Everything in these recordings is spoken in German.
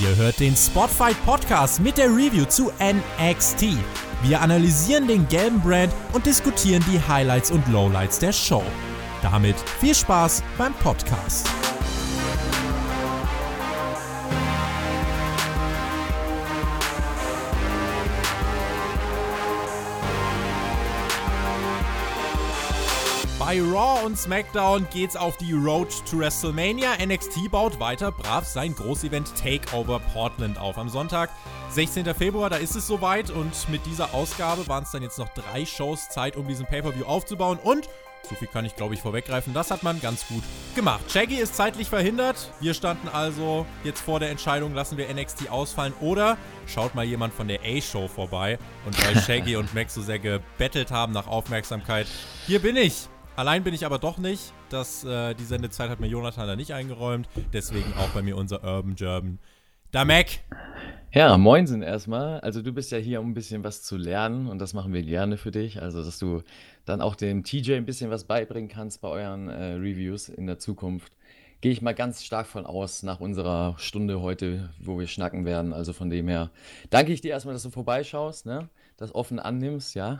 Ihr hört den Spotfight Podcast mit der Review zu NXT. Wir analysieren den gelben Brand und diskutieren die Highlights und Lowlights der Show. Damit viel Spaß beim Podcast. Bei Raw und SmackDown geht's auf die Road to WrestleMania. NXT baut weiter brav sein Großevent Takeover Portland auf. Am Sonntag, 16. Februar, da ist es soweit und mit dieser Ausgabe waren es dann jetzt noch drei Shows Zeit, um diesen Pay-Per-View aufzubauen und so viel kann ich, glaube ich, vorweggreifen. Das hat man ganz gut gemacht. Shaggy ist zeitlich verhindert. Wir standen also jetzt vor der Entscheidung, lassen wir NXT ausfallen oder schaut mal jemand von der A-Show vorbei. Und weil Shaggy und Max so sehr gebettelt haben nach Aufmerksamkeit, hier bin ich. Allein bin ich aber doch nicht. Das, äh, die Sendezeit hat mir Jonathan da nicht eingeräumt. Deswegen auch bei mir unser Urban German. Da Mac. Ja, moinsen erstmal. Also du bist ja hier, um ein bisschen was zu lernen und das machen wir gerne für dich. Also, dass du dann auch dem TJ ein bisschen was beibringen kannst bei euren äh, Reviews in der Zukunft. Gehe ich mal ganz stark von aus nach unserer Stunde heute, wo wir schnacken werden. Also von dem her danke ich dir erstmal, dass du vorbeischaust. Ne? Das offen annimmst, ja.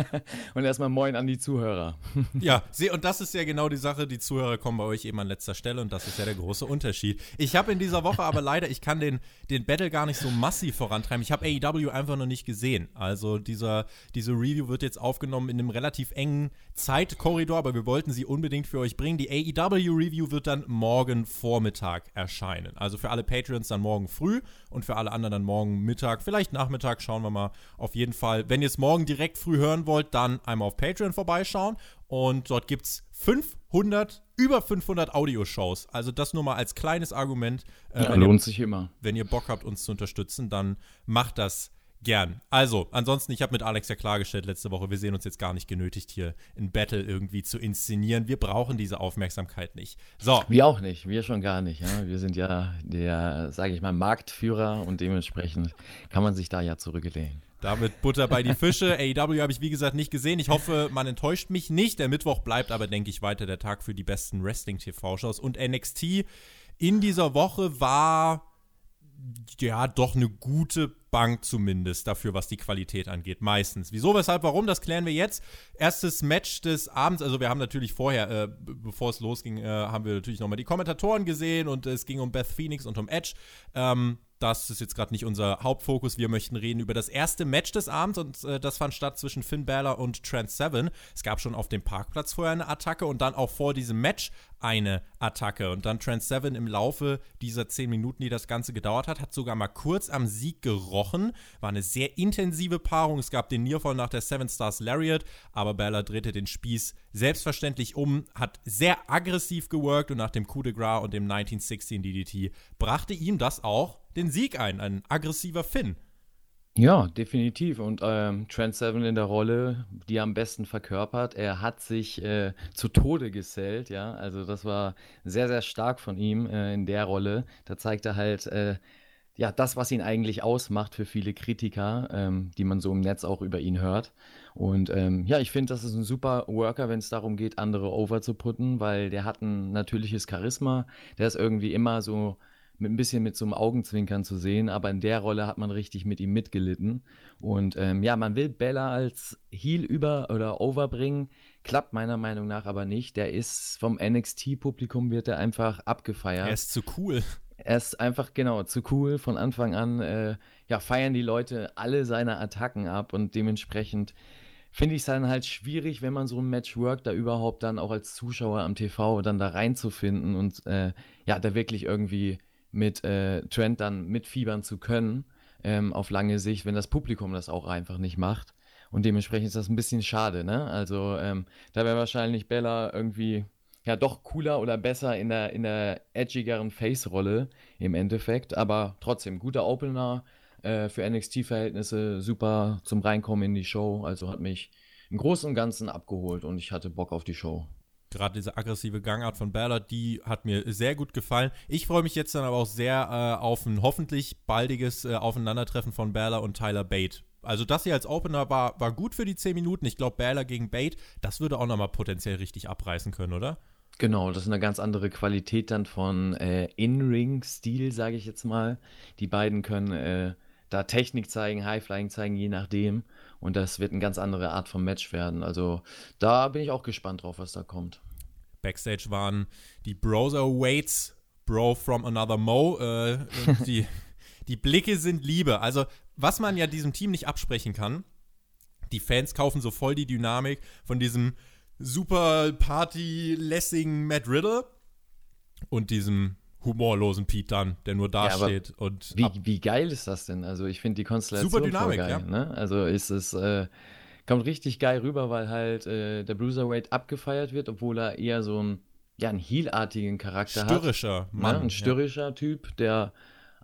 und erstmal moin an die Zuhörer. ja, und das ist ja genau die Sache, die Zuhörer kommen bei euch eben an letzter Stelle und das ist ja der große Unterschied. Ich habe in dieser Woche aber leider, ich kann den, den Battle gar nicht so massiv vorantreiben. Ich habe AEW einfach noch nicht gesehen. Also dieser, diese Review wird jetzt aufgenommen in einem relativ engen Zeitkorridor, aber wir wollten sie unbedingt für euch bringen. Die AEW Review wird dann morgen Vormittag erscheinen. Also für alle Patreons dann morgen früh und für alle anderen dann morgen Mittag, vielleicht Nachmittag, schauen wir mal auf jeden jeden Fall, wenn ihr es morgen direkt früh hören wollt, dann einmal auf Patreon vorbeischauen. Und dort gibt es 500, über 500 Audioshows. Also das nur mal als kleines Argument. Äh, ja, lohnt ihr, sich immer. Wenn ihr Bock habt, uns zu unterstützen, dann macht das Gern. Also, ansonsten, ich habe mit Alex ja klargestellt letzte Woche, wir sehen uns jetzt gar nicht genötigt, hier ein Battle irgendwie zu inszenieren. Wir brauchen diese Aufmerksamkeit nicht. So. Wir auch nicht, wir schon gar nicht. Ja? Wir sind ja der, sage ich mal, Marktführer und dementsprechend kann man sich da ja zurücklehnen. Damit Butter bei die Fische. AEW habe ich wie gesagt nicht gesehen. Ich hoffe, man enttäuscht mich nicht. Der Mittwoch bleibt aber, denke ich, weiter der Tag für die besten Wrestling-TV-Shows. Und NXT in dieser Woche war ja doch eine gute Bank zumindest dafür, was die Qualität angeht. Meistens. Wieso, weshalb, warum? Das klären wir jetzt. Erstes Match des Abends. Also wir haben natürlich vorher, äh, bevor es losging, äh, haben wir natürlich nochmal die Kommentatoren gesehen und es ging um Beth Phoenix und um Edge. Ähm, das ist jetzt gerade nicht unser Hauptfokus. Wir möchten reden über das erste Match des Abends und äh, das fand statt zwischen Finn Balor und Trent Seven. Es gab schon auf dem Parkplatz vorher eine Attacke und dann auch vor diesem Match eine Attacke. Und dann Trent Seven im Laufe dieser zehn Minuten, die das Ganze gedauert hat, hat sogar mal kurz am Sieg gerochen. War eine sehr intensive Paarung. Es gab den Nearfall nach der Seven Stars Lariat, aber Balor drehte den Spieß selbstverständlich um, hat sehr aggressiv geworkt und nach dem Coup de Gras und dem 1916 DDT brachte ihm das auch den Sieg ein, ein aggressiver Finn. Ja, definitiv. Und ähm, Trent Seven in der Rolle, die er am besten verkörpert. Er hat sich äh, zu Tode gesellt, ja. Also das war sehr, sehr stark von ihm äh, in der Rolle. Da zeigt er halt, äh, ja, das, was ihn eigentlich ausmacht für viele Kritiker, ähm, die man so im Netz auch über ihn hört. Und ähm, ja, ich finde, das ist ein super Worker, wenn es darum geht, andere over zu putten, weil der hat ein natürliches Charisma. Der ist irgendwie immer so mit ein bisschen mit so einem Augenzwinkern zu sehen, aber in der Rolle hat man richtig mit ihm mitgelitten. Und ähm, ja, man will Bella als Heel über oder overbringen, klappt meiner Meinung nach aber nicht. Der ist vom NXT-Publikum wird er einfach abgefeiert. Er ist zu cool. Er ist einfach, genau, zu cool. Von Anfang an, äh, ja, feiern die Leute alle seine Attacken ab und dementsprechend finde ich es dann halt schwierig, wenn man so ein Match workt, da überhaupt dann auch als Zuschauer am TV dann da reinzufinden und äh, ja, da wirklich irgendwie mit äh, Trent dann mitfiebern zu können, ähm, auf lange Sicht, wenn das Publikum das auch einfach nicht macht. Und dementsprechend ist das ein bisschen schade, ne? Also ähm, da wäre wahrscheinlich Bella irgendwie ja doch cooler oder besser in der, in der edgigeren Face-Rolle im Endeffekt. Aber trotzdem, guter Opener äh, für NXT-Verhältnisse, super zum Reinkommen in die Show. Also hat mich im Großen und Ganzen abgeholt und ich hatte Bock auf die Show gerade diese aggressive Gangart von Ballard, die hat mir sehr gut gefallen. Ich freue mich jetzt dann aber auch sehr äh, auf ein hoffentlich baldiges äh, Aufeinandertreffen von Ballard und Tyler Bate. Also das hier als Opener war, war gut für die 10 Minuten. Ich glaube, Ballard gegen Bate, das würde auch nochmal potenziell richtig abreißen können, oder? Genau, das ist eine ganz andere Qualität dann von äh, In-Ring-Stil, sage ich jetzt mal. Die beiden können äh, da Technik zeigen, High-Flying zeigen, je nachdem. Und das wird eine ganz andere Art von Match werden. Also da bin ich auch gespannt drauf, was da kommt. Backstage waren die Browser-Waits, Bro from Another Mo. Äh, die, die Blicke sind Liebe. Also, was man ja diesem Team nicht absprechen kann, die Fans kaufen so voll die Dynamik von diesem super party-lässigen Matt Riddle und diesem humorlosen Pete Dunn, der nur dasteht. Ja, und wie, wie geil ist das denn? Also ich finde die Konstellation super Dynamik, geil. Ja. Ne? Also ist es äh, kommt richtig geil rüber, weil halt äh, der Bruiserweight abgefeiert wird, obwohl er eher so ein ja einen heelartigen Charakter störrischer hat. Ne? Mann, ne? Ein störrischer ja. Typ, der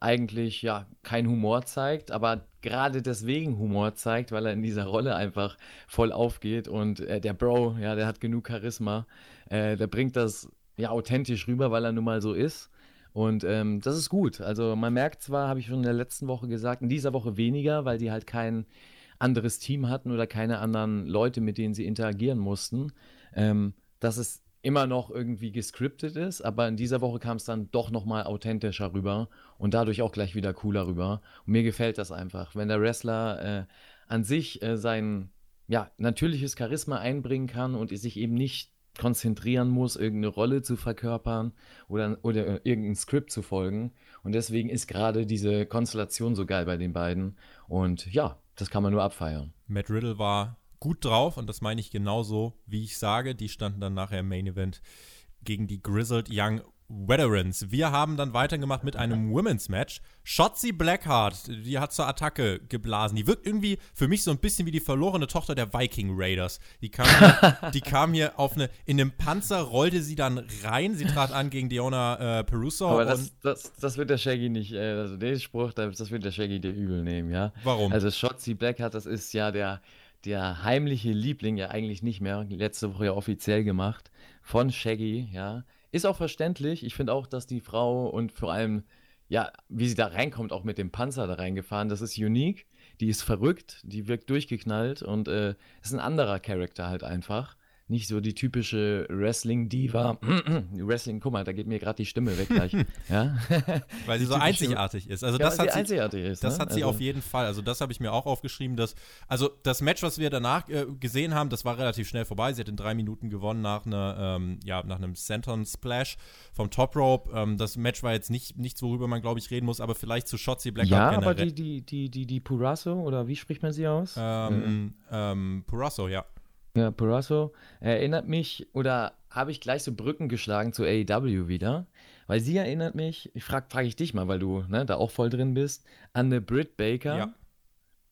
eigentlich ja keinen Humor zeigt, aber gerade deswegen Humor zeigt, weil er in dieser Rolle einfach voll aufgeht und äh, der Bro, ja, der hat genug Charisma, äh, der bringt das ja authentisch rüber, weil er nun mal so ist. Und ähm, das ist gut. Also man merkt zwar, habe ich schon in der letzten Woche gesagt, in dieser Woche weniger, weil die halt kein anderes Team hatten oder keine anderen Leute, mit denen sie interagieren mussten, ähm, dass es immer noch irgendwie gescriptet ist, aber in dieser Woche kam es dann doch nochmal authentischer rüber und dadurch auch gleich wieder cooler rüber. Und mir gefällt das einfach, wenn der Wrestler äh, an sich äh, sein ja, natürliches Charisma einbringen kann und sich eben nicht konzentrieren muss, irgendeine Rolle zu verkörpern oder, oder äh, irgendein Skript zu folgen. Und deswegen ist gerade diese Konstellation so geil bei den beiden. Und ja, das kann man nur abfeiern. Matt Riddle war gut drauf und das meine ich genauso, wie ich sage. Die standen dann nachher im Main Event gegen die Grizzled Young Veterans. Wir haben dann weitergemacht mit einem Women's Match. Shotzi Blackheart, die hat zur Attacke geblasen. Die wirkt irgendwie für mich so ein bisschen wie die verlorene Tochter der Viking Raiders. Die kam, hier, die kam hier auf eine, in einem Panzer rollte sie dann rein. Sie trat an gegen Diona äh, Peruso. Aber das, das, das wird der Shaggy nicht, äh, also den Spruch, das wird der Shaggy dir übel nehmen, ja. Warum? Also Shotzi Blackheart, das ist ja der, der heimliche Liebling, ja eigentlich nicht mehr, letzte Woche ja offiziell gemacht, von Shaggy, ja ist auch verständlich. Ich finde auch, dass die Frau und vor allem, ja, wie sie da reinkommt, auch mit dem Panzer da reingefahren, das ist unique. Die ist verrückt, die wirkt durchgeknallt und äh, ist ein anderer Charakter halt einfach nicht so die typische Wrestling-Diva. Wrestling, guck mal, da geht mir gerade die Stimme weg gleich. ja? Weil sie so einzigartig ist. Also ja, das, hat sie, einzigartig ist, das ne? hat sie also. auf jeden Fall. Also das habe ich mir auch aufgeschrieben. Dass, also das Match, was wir danach äh, gesehen haben, das war relativ schnell vorbei. Sie hat in drei Minuten gewonnen nach, einer, ähm, ja, nach einem Senton Splash vom Top Rope. Ähm, das Match war jetzt nicht nichts, worüber man, glaube ich, reden muss, aber vielleicht zu Shotzi Blackheart Ja, aber die, die, die, die, die Purasso, oder wie spricht man sie aus? Ähm, ähm, Purasso, ja. Ja, Purasso erinnert mich oder habe ich gleich so Brücken geschlagen zu AEW wieder, weil sie erinnert mich, ich frage frag ich dich mal, weil du ne, da auch voll drin bist, an eine Britt Baker. Ja.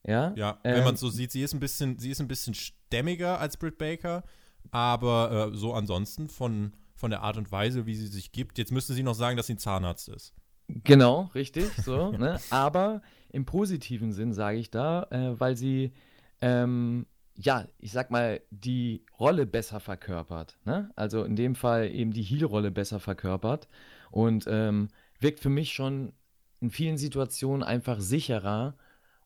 Ja, ja wenn ähm, man so sieht, sie ist ein bisschen, sie ist ein bisschen stämmiger als Britt Baker, aber äh, so ansonsten von, von der Art und Weise, wie sie sich gibt, jetzt müsste sie noch sagen, dass sie ein Zahnarzt ist. Genau, richtig, so, ne? Aber im positiven Sinn sage ich da, äh, weil sie ähm, ja, ich sag mal, die Rolle besser verkörpert. Ne? Also in dem Fall eben die Heal-Rolle besser verkörpert und ähm, wirkt für mich schon in vielen Situationen einfach sicherer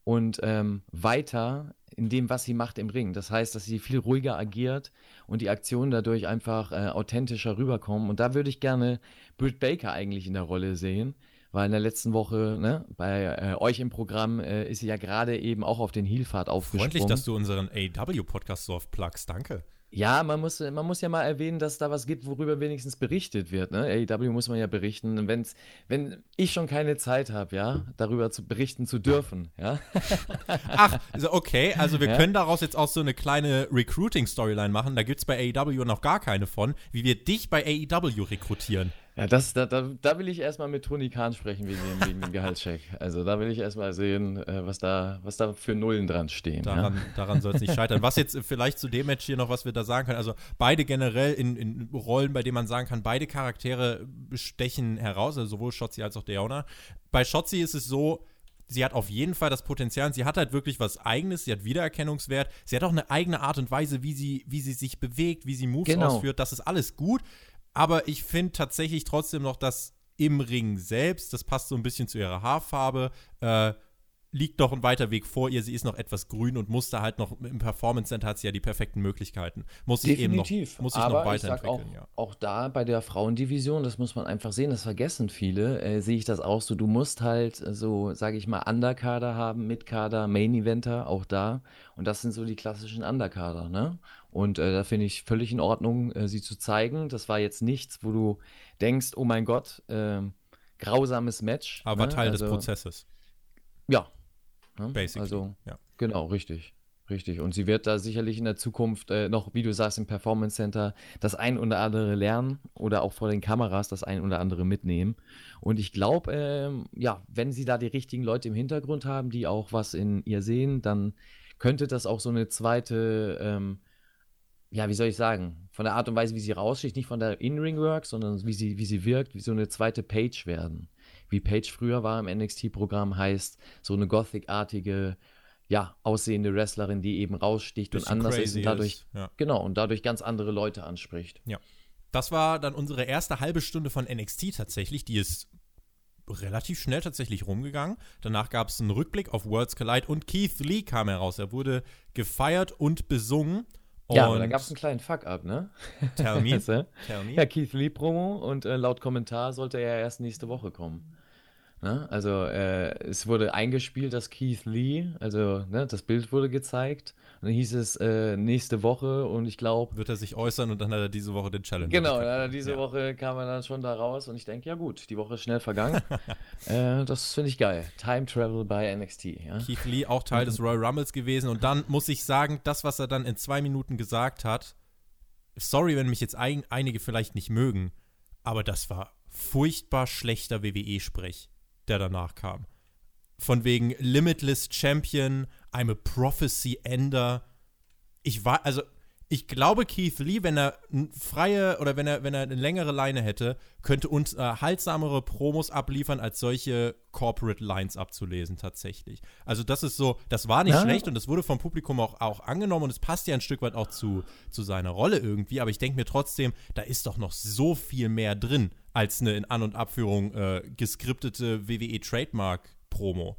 und ähm, weiter in dem, was sie macht im Ring. Das heißt, dass sie viel ruhiger agiert und die Aktionen dadurch einfach äh, authentischer rüberkommen. Und da würde ich gerne Britt Baker eigentlich in der Rolle sehen, weil in der letzten Woche ne, bei äh, euch im Programm äh, ist sie ja gerade eben auch auf den Heelfahrt aufgesprungen. Freundlich, dass du unseren AW-Podcast so oft plugst, danke. Ja, man muss, man muss ja mal erwähnen, dass da was gibt, worüber wenigstens berichtet wird. Ne? AEW muss man ja berichten. Wenn's, wenn ich schon keine Zeit habe, ja, darüber zu berichten zu dürfen, ja. Ach, okay, also wir ja? können daraus jetzt auch so eine kleine Recruiting-Storyline machen. Da gibt es bei AEW noch gar keine von, wie wir dich bei AEW rekrutieren. Ja, das, da, da, da will ich erstmal mit Toni Kahn sprechen wegen dem, wegen dem Gehaltscheck. Also da will ich erstmal sehen, äh, was, da, was da für Nullen dran stehen. Daran, ja? daran soll es nicht scheitern. Was jetzt vielleicht zu dem Match hier noch, was wir da sagen können, also beide generell in, in Rollen, bei denen man sagen kann, beide Charaktere stechen heraus, also sowohl Shotzi als auch Deona. Bei Shotzi ist es so, sie hat auf jeden Fall das Potenzial, sie hat halt wirklich was Eigenes, sie hat Wiedererkennungswert, sie hat auch eine eigene Art und Weise, wie sie, wie sie sich bewegt, wie sie Moves genau. ausführt, das ist alles gut. Aber ich finde tatsächlich trotzdem noch, dass im Ring selbst, das passt so ein bisschen zu ihrer Haarfarbe, äh, liegt noch ein weiter Weg vor ihr. Sie ist noch etwas grün und muss da halt noch im Performance Center hat sie ja die perfekten Möglichkeiten. Muss sich eben noch, muss Aber noch weiterentwickeln. Ich sag ja. auch, auch da bei der Frauendivision, das muss man einfach sehen, das vergessen viele, äh, sehe ich das auch so. Du musst halt äh, so, sage ich mal, Underkader haben, Mitkader, Main Eventer, auch da. Und das sind so die klassischen Underkader, ne? Und äh, da finde ich völlig in Ordnung, äh, sie zu zeigen. Das war jetzt nichts, wo du denkst, oh mein Gott, ähm, grausames Match. Aber ne? Teil des Also, Prozesses. Ja. Ne? Basically, Also, ja. genau, richtig. Richtig. Und sie wird da sicherlich in der Zukunft äh, noch, wie du sagst, im Performance Center das ein oder andere lernen oder auch vor den Kameras das ein oder andere mitnehmen. Und ich glaube, ähm, ja, wenn sie da die richtigen Leute im Hintergrund haben, die auch was in ihr sehen, dann könnte das auch so eine zweite, ähm, ja, wie soll ich sagen, von der Art und Weise, wie sie raussticht, nicht von der In-Ring-Work, sondern wie sie, wie sie wirkt, wie so eine zweite Page werden. Wie Page früher war im NXT-Programm, heißt so eine Gothic-artige, ja, aussehende Wrestlerin, die eben raussticht und anders ist und dadurch, ist, ja. genau, und dadurch ganz andere Leute anspricht. Das war dann unsere erste halbe Stunde von NXT tatsächlich. Die ist relativ schnell tatsächlich rumgegangen. Danach gab es einen Rückblick auf Worlds Collide und Keith Lee kam heraus. Er wurde gefeiert und besungen. Ja, und aber da gab es einen kleinen Fuck-up, ne? Tell me. Tell me. Ja, Keith Lee Promo und äh, laut Kommentar sollte er erst nächste Woche kommen. Ne? Also äh, es wurde eingespielt, dass Keith Lee, also ne, das Bild wurde gezeigt dann hieß es äh, nächste Woche und ich glaube, Wird er sich äußern und dann hat er diese Woche den Challenge. genau, äh, diese Ja. Woche kam er dann schon da raus und ich denke, ja gut, die Woche ist schnell vergangen. äh, das finde ich geil. Time Travel bei NXT. Ja? Keith Lee auch Teil des Royal Rumbles gewesen. Und dann muss ich sagen, das, was er dann in zwei Minuten gesagt hat, sorry, wenn mich jetzt ein, einige vielleicht nicht mögen, aber das war furchtbar schlechter WWE-Sprech, der danach kam. Von wegen Limitless Champion, I'm a Prophecy Ender. Ich war, also, ich glaube, Keith Lee, wenn er freie oder wenn er, wenn er eine längere Leine hätte, könnte uns äh, haltsamere Promos abliefern, als solche Corporate Lines abzulesen, tatsächlich. Also, das ist so, das war nicht Ja. schlecht und das wurde vom Publikum auch, auch angenommen und es passt ja ein Stück weit auch zu, zu seiner Rolle irgendwie, aber ich denke mir trotzdem, da ist doch noch so viel mehr drin, als eine in An- und Abführung äh, geskriptete WWE-Trademark-Promo.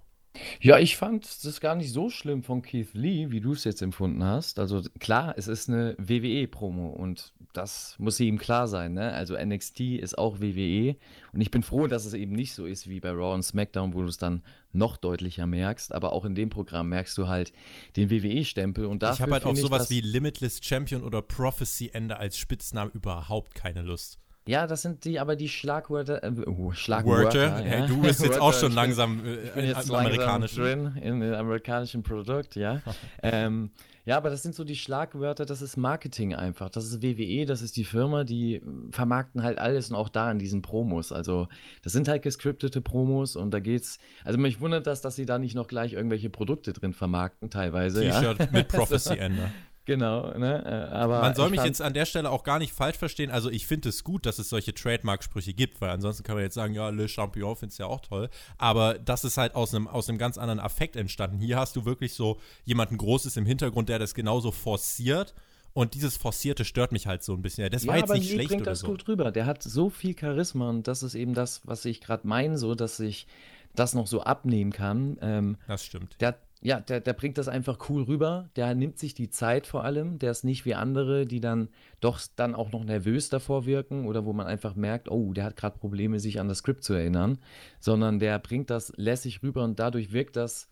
Ja, ich fand das gar nicht so schlimm von Keith Lee, wie du es jetzt empfunden hast. Also klar, es ist eine WWE-Promo und das muss ihm klar sein. Ne? Also NXT ist auch WWE und ich bin froh, dass es eben nicht so ist wie bei Raw und SmackDown, wo du es dann noch deutlicher merkst. Aber auch in dem Programm merkst du halt den WWE-Stempel und dafür ich habe halt auf sowas wie Limitless Champion oder Prophecy Ende als Spitznamen überhaupt keine Lust. Ja, das sind die, aber die Schlagwörter. Äh, oh, Wörter, Schlagwörter. hey, ja. du bist jetzt auch schon langsam äh, Ich bin in- jetzt im amerikanischen. drin in dem amerikanischen Produkt, ja. ähm, ja, aber das sind so die Schlagwörter, das ist Marketing einfach. Das ist WWE, das ist die Firma, die mm, vermarkten halt alles und auch da in diesen Promos. Also, das sind halt gescriptete Promos und da geht's. Also, mich wundert das, dass sie da nicht noch gleich irgendwelche Produkte drin vermarkten, teilweise. Ja? T-Shirt mit Prophecy Ende. Genau, ne? äh, Aber Man soll ich mich jetzt an der Stelle auch gar nicht falsch verstehen. Also ich finde es gut, dass es solche Trademark-Sprüche gibt, weil ansonsten kann man jetzt sagen, ja, Le Champion findest ja auch toll. Aber das ist halt aus einem, aus einem ganz anderen Affekt entstanden. Hier hast du wirklich so jemanden Großes im Hintergrund, der das genauso forciert. Und dieses Forcierte stört mich halt so ein bisschen. Das war ja, jetzt aber nicht schlecht bringt oder das so. gut rüber. Der hat so viel Charisma und das ist eben das, was ich gerade meine, so dass ich das noch so abnehmen kann. Ähm, Das stimmt. der, ja, der, der bringt das einfach cool rüber. Der nimmt sich die Zeit vor allem. Der ist nicht wie andere, die dann doch dann auch noch nervös davor wirken oder wo man einfach merkt, oh, der hat gerade Probleme, sich an das Skript zu erinnern, sondern der bringt das lässig rüber und dadurch wirkt das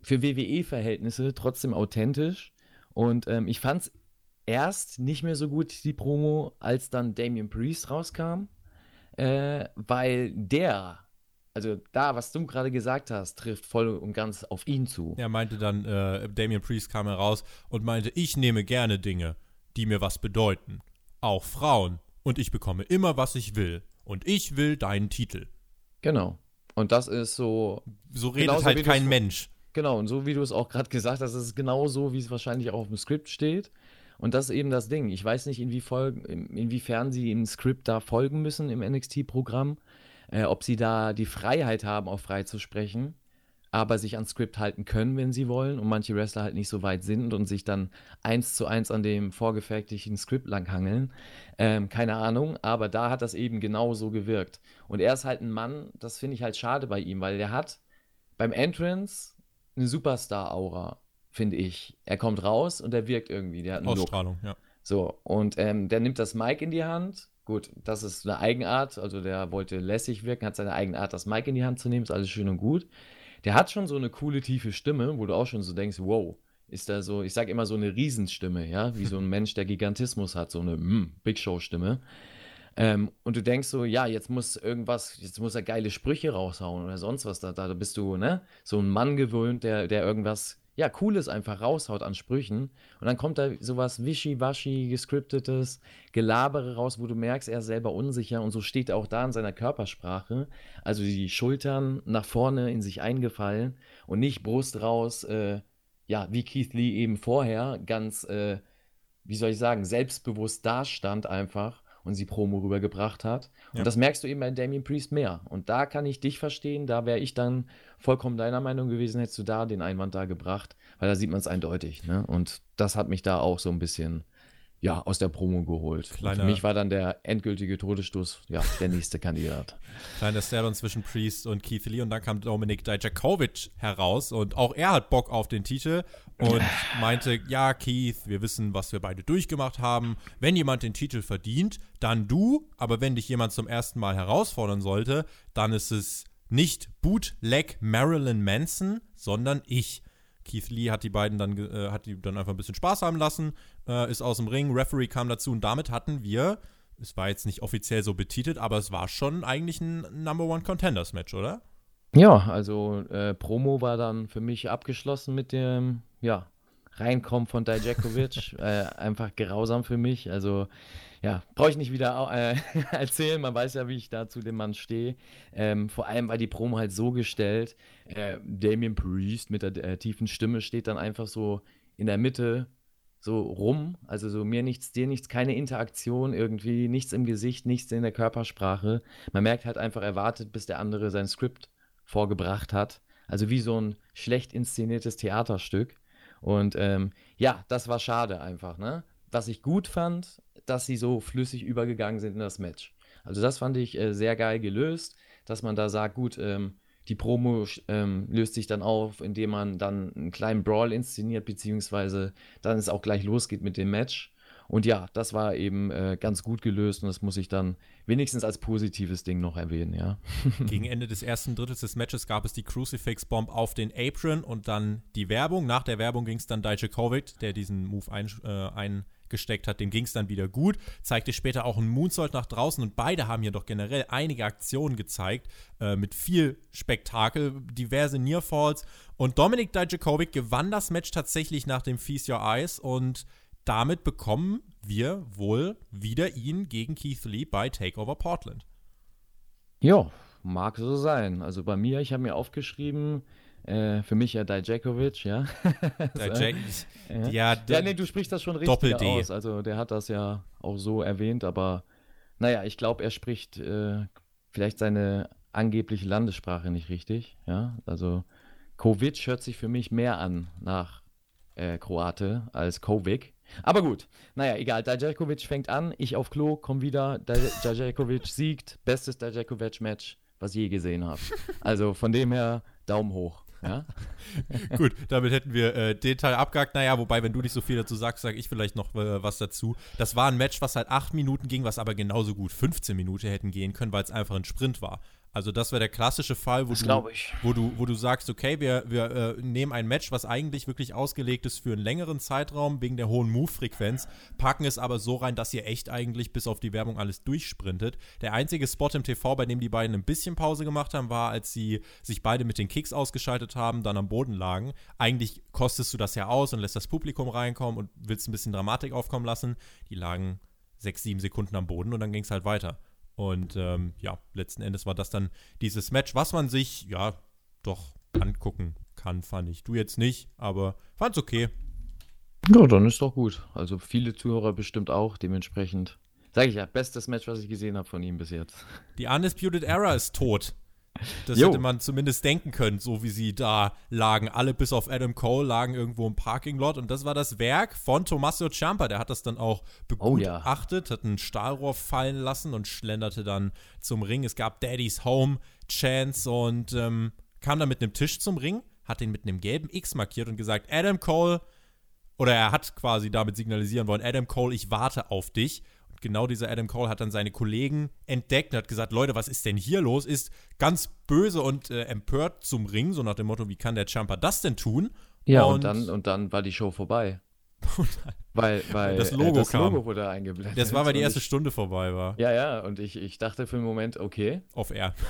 für WWE-Verhältnisse trotzdem authentisch. Und ähm, ich fand es erst nicht mehr so gut, die Promo, als dann Damian Priest rauskam, äh, weil der, also da, was du gerade gesagt hast, trifft voll und ganz auf ihn zu. Er meinte dann, äh, Damian Priest kam heraus und meinte, ich nehme gerne Dinge, die mir was bedeuten. Auch Frauen. Und ich bekomme immer, was ich will. Und ich will deinen Titel. Genau. Und das ist so, So redet halt kein Mensch. genau, und so wie du es auch gerade gesagt hast, ist es genau so, wie es wahrscheinlich auch auf dem Skript steht. Und das ist eben das Ding. Ich weiß nicht, inwiefern sie im Skript da folgen müssen im NXT-Programm, äh, ob sie da die Freiheit haben, auch frei zu sprechen, aber sich ans Skript halten können, wenn sie wollen, und manche Wrestler halt nicht so weit sind und sich dann eins zu eins an dem vorgefertigten Skript langhangeln. Ähm, keine Ahnung, aber da hat das eben genau so gewirkt. Und er ist halt ein Mann, das finde ich halt schade bei ihm, weil der hat beim Entrance eine Superstar-Aura, finde ich. Er kommt raus und er wirkt irgendwie. Der hat einen Ausstrahlung, Look. ja. So, und ähm, der nimmt das Mic in die Hand. Gut, das ist eine Eigenart. Also der wollte lässig wirken, hat seine eigene Art, das Mic in die Hand zu nehmen. Ist alles schön und gut. Der hat schon so eine coole, tiefe Stimme, wo du auch schon so denkst, wow, ist da so, ich sage immer so eine Riesenstimme, ja, wie so ein Mensch, der Gigantismus hat, so eine mm, Big Show-Stimme. Ähm, und du denkst so, ja, jetzt muss irgendwas, jetzt muss er geile Sprüche raushauen oder sonst was. Da, da bist du, ne, so ein Mann gewöhnt, der, der irgendwas, ja, Cooles einfach raushaut an Sprüchen. Und dann kommt da sowas wischiwaschi, gescriptetes, Gelabere raus, wo du merkst, er ist selber unsicher. Und so steht er auch da in seiner Körpersprache. Also die Schultern nach vorne in sich eingefallen und nicht Brust raus, äh, ja, wie Keith Lee eben vorher ganz, äh, wie soll ich sagen, selbstbewusst dastand einfach und sie Promo rübergebracht hat. Ja. Und das merkst du eben bei Damien Priest mehr. Und da kann ich dich verstehen, da wäre ich dann vollkommen deiner Meinung gewesen, hättest du da den Einwand da gebracht, weil da sieht man es eindeutig. Ne? Und das hat mich da auch so ein bisschen ja, aus der Promo geholt. Für mich war dann der endgültige Todesstoß, ja, der nächste Kandidat. Kleiner Stellon zwischen Priest und Keith Lee und dann kam Dominik Dijakovic heraus und auch er hat Bock auf den Titel und meinte, ja, Keith, wir wissen, was wir beide durchgemacht haben. Wenn jemand den Titel verdient, dann du, aber wenn dich jemand zum ersten Mal herausfordern sollte, dann ist es nicht Bootleg Marilyn Manson, sondern ich. Keith Lee hat die beiden dann, äh, hat die dann einfach ein bisschen Spaß haben lassen, äh, ist aus dem Ring, Referee kam dazu und damit hatten wir, es war jetzt nicht offiziell so betitelt, aber es war schon eigentlich ein Number One Contenders Match, oder? Ja, also äh, Promo war dann für mich abgeschlossen mit dem, ja, Reinkommen von Dijakovic. äh, einfach grausam für mich. Also ja, brauche ich nicht wieder äh, erzählen. Man weiß ja, wie ich da zu dem Mann stehe. Ähm, vor allem war die Promo halt so gestellt. Äh, Damien Priest mit der äh, tiefen Stimme steht dann einfach so in der Mitte so rum. Also so mir nichts, dir nichts, keine Interaktion irgendwie, nichts im Gesicht, nichts in der Körpersprache. Man merkt halt einfach, er wartet, bis der andere sein Skript vorgebracht hat. Also wie so ein schlecht inszeniertes Theaterstück. Und ähm, ja, das war schade einfach, ne? Was ich gut fand, dass sie so flüssig übergegangen sind in das Match. Also das fand ich äh, sehr geil gelöst, dass man da sagt, gut, ähm, die Promo ähm, löst sich dann auf, indem man dann einen kleinen Brawl inszeniert, beziehungsweise dann es auch gleich losgeht mit dem Match. Und ja, das war eben äh, ganz gut gelöst und das muss ich dann wenigstens als positives Ding noch erwähnen, ja. Gegen Ende des ersten Drittels des Matches gab es die Crucifix Bomb auf den Apron und dann die Werbung. Nach der Werbung ging es dann Dijakovic, der diesen Move ein, äh, ein gesteckt hat, dem ging es dann wieder gut. Zeigte später auch einen Moonsault nach draußen und beide haben hier doch generell einige Aktionen gezeigt äh, mit viel Spektakel, diverse Nearfalls. Und Dominik Dijakovic gewann das Match tatsächlich nach dem Feast Your Eyes und damit bekommen wir wohl wieder ihn gegen Keith Lee bei Takeover Portland. Ja, mag so sein. Also bei mir, ich habe mir aufgeschrieben, äh, für mich ja Dijakovic, ja. Dijak ja. Ja, ja, nee, du sprichst das schon richtig aus. Also der hat das ja auch so erwähnt, aber naja, ich glaube, er spricht äh, vielleicht seine angebliche Landessprache nicht richtig, ja. Also Kovic hört sich für mich mehr an nach äh, Kroate als Kovic. Aber gut, naja, egal. Dajakovic fängt an, ich auf Klo, komm wieder. Dajakovic siegt. Bestes Dajakovic-Match, was ich je gesehen habe. Also von dem her, Daumen hoch. Ja? Gut, damit hätten wir äh, den Teil abgehakt. Naja, wobei, wenn du nicht so viel dazu sagst, sage ich vielleicht noch äh, was dazu. Das war ein Match, was halt acht Minuten ging, was aber genauso gut 15 Minuten hätten gehen können, weil es einfach ein Sprint war. Also das wäre der klassische Fall, wo du, wo du, wo du sagst, okay, wir, wir äh, nehmen ein Match, was eigentlich wirklich ausgelegt ist für einen längeren Zeitraum wegen der hohen Move-Frequenz, packen es aber so rein, dass ihr echt eigentlich bis auf die Werbung alles durchsprintet. Der einzige Spot im TV, bei dem die beiden ein bisschen Pause gemacht haben, war, als sie sich beide mit den Kicks ausgeschaltet haben, dann am Boden lagen. Eigentlich kostest du das ja aus und lässt das Publikum reinkommen und willst ein bisschen Dramatik aufkommen lassen. Die lagen sechs, sieben Sekunden am Boden und dann ging es halt weiter. Und ähm, ja, letzten Endes war das dann dieses Match, was man sich ja doch angucken kann, fand ich. Du jetzt nicht, aber fand's okay. Ja, dann ist doch gut. Also viele Zuhörer bestimmt auch, dementsprechend. Sag ich ja, bestes Match, was ich gesehen habe von ihm bis jetzt. Die Undisputed Era ist tot. Das jo. hätte man zumindest denken können, so wie sie da lagen. Alle bis auf Adam Cole lagen irgendwo im Parking Lot. Und das war das Werk von Tommaso Ciampa. Der hat das dann auch begutachtet, oh, ja. hat ein Stahlrohr fallen lassen und schlenderte dann zum Ring. Es gab Daddy's Home Chance und ähm, kam dann mit einem Tisch zum Ring, hat den mit einem gelben X markiert und gesagt, Adam Cole, oder er hat quasi damit signalisieren wollen, Adam Cole, ich warte auf dich. Genau dieser Adam Cole hat dann seine Kollegen entdeckt und hat gesagt, Leute, was ist denn hier los? Ist ganz böse und äh, empört zum Ring, so nach dem Motto, wie kann der Jumper das denn tun? Ja, und, und dann, und dann war die Show vorbei. weil, weil das Logo, das Logo wurde eingeblendet. Das war, weil die erste ich, Stunde vorbei war. Ja, ja, und ich, ich dachte für einen Moment, okay. Auf Air.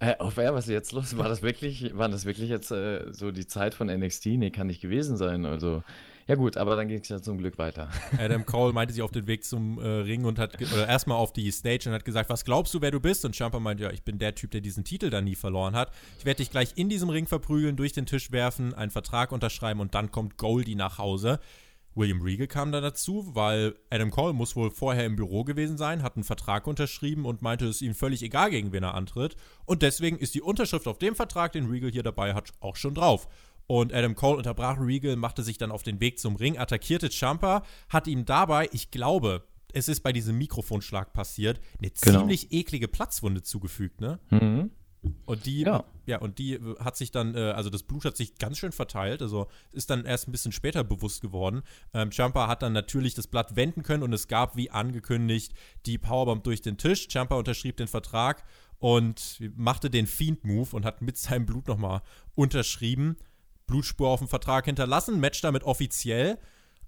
Äh, auf Air, was ist jetzt los? War das wirklich, war das wirklich jetzt äh, so die Zeit von NXT? Nee, kann nicht gewesen sein. Also, ja gut, aber dann ging es ja zum Glück weiter. Adam Cole meinte sich auf den Weg zum äh, Ring und hat, oder erstmal auf die Stage und hat gesagt, was glaubst du, wer du bist? Und Champa meinte, ja, ich bin der Typ, der diesen Titel da nie verloren hat. Ich werde dich gleich in diesem Ring verprügeln, durch den Tisch werfen, einen Vertrag unterschreiben und dann kommt Goldie nach Hause. William Regal kam da dazu, weil Adam Cole muss wohl vorher im Büro gewesen sein, hat einen Vertrag unterschrieben und meinte, es ist ihm völlig egal, gegen wen er antritt. Und deswegen ist die Unterschrift auf dem Vertrag, den Regal hier dabei hat, auch schon drauf. Und Adam Cole unterbrach Regal, machte sich dann auf den Weg zum Ring, attackierte Champa, hat ihm dabei, ich glaube, es ist bei diesem Mikrofonschlag passiert, eine genau. ziemlich eklige Platzwunde zugefügt, ne? Mhm. Und die, ja. ja. und die hat sich dann, äh, also das Blut hat sich ganz schön verteilt, also ist dann erst ein bisschen später bewusst geworden. Ähm, Champa hat dann natürlich das Blatt wenden können und es gab, wie angekündigt, die Powerbomb durch den Tisch. Champa unterschrieb den Vertrag und machte den Fiend-Move und hat mit seinem Blut nochmal unterschrieben. Blutspur auf dem Vertrag hinterlassen, Match damit offiziell.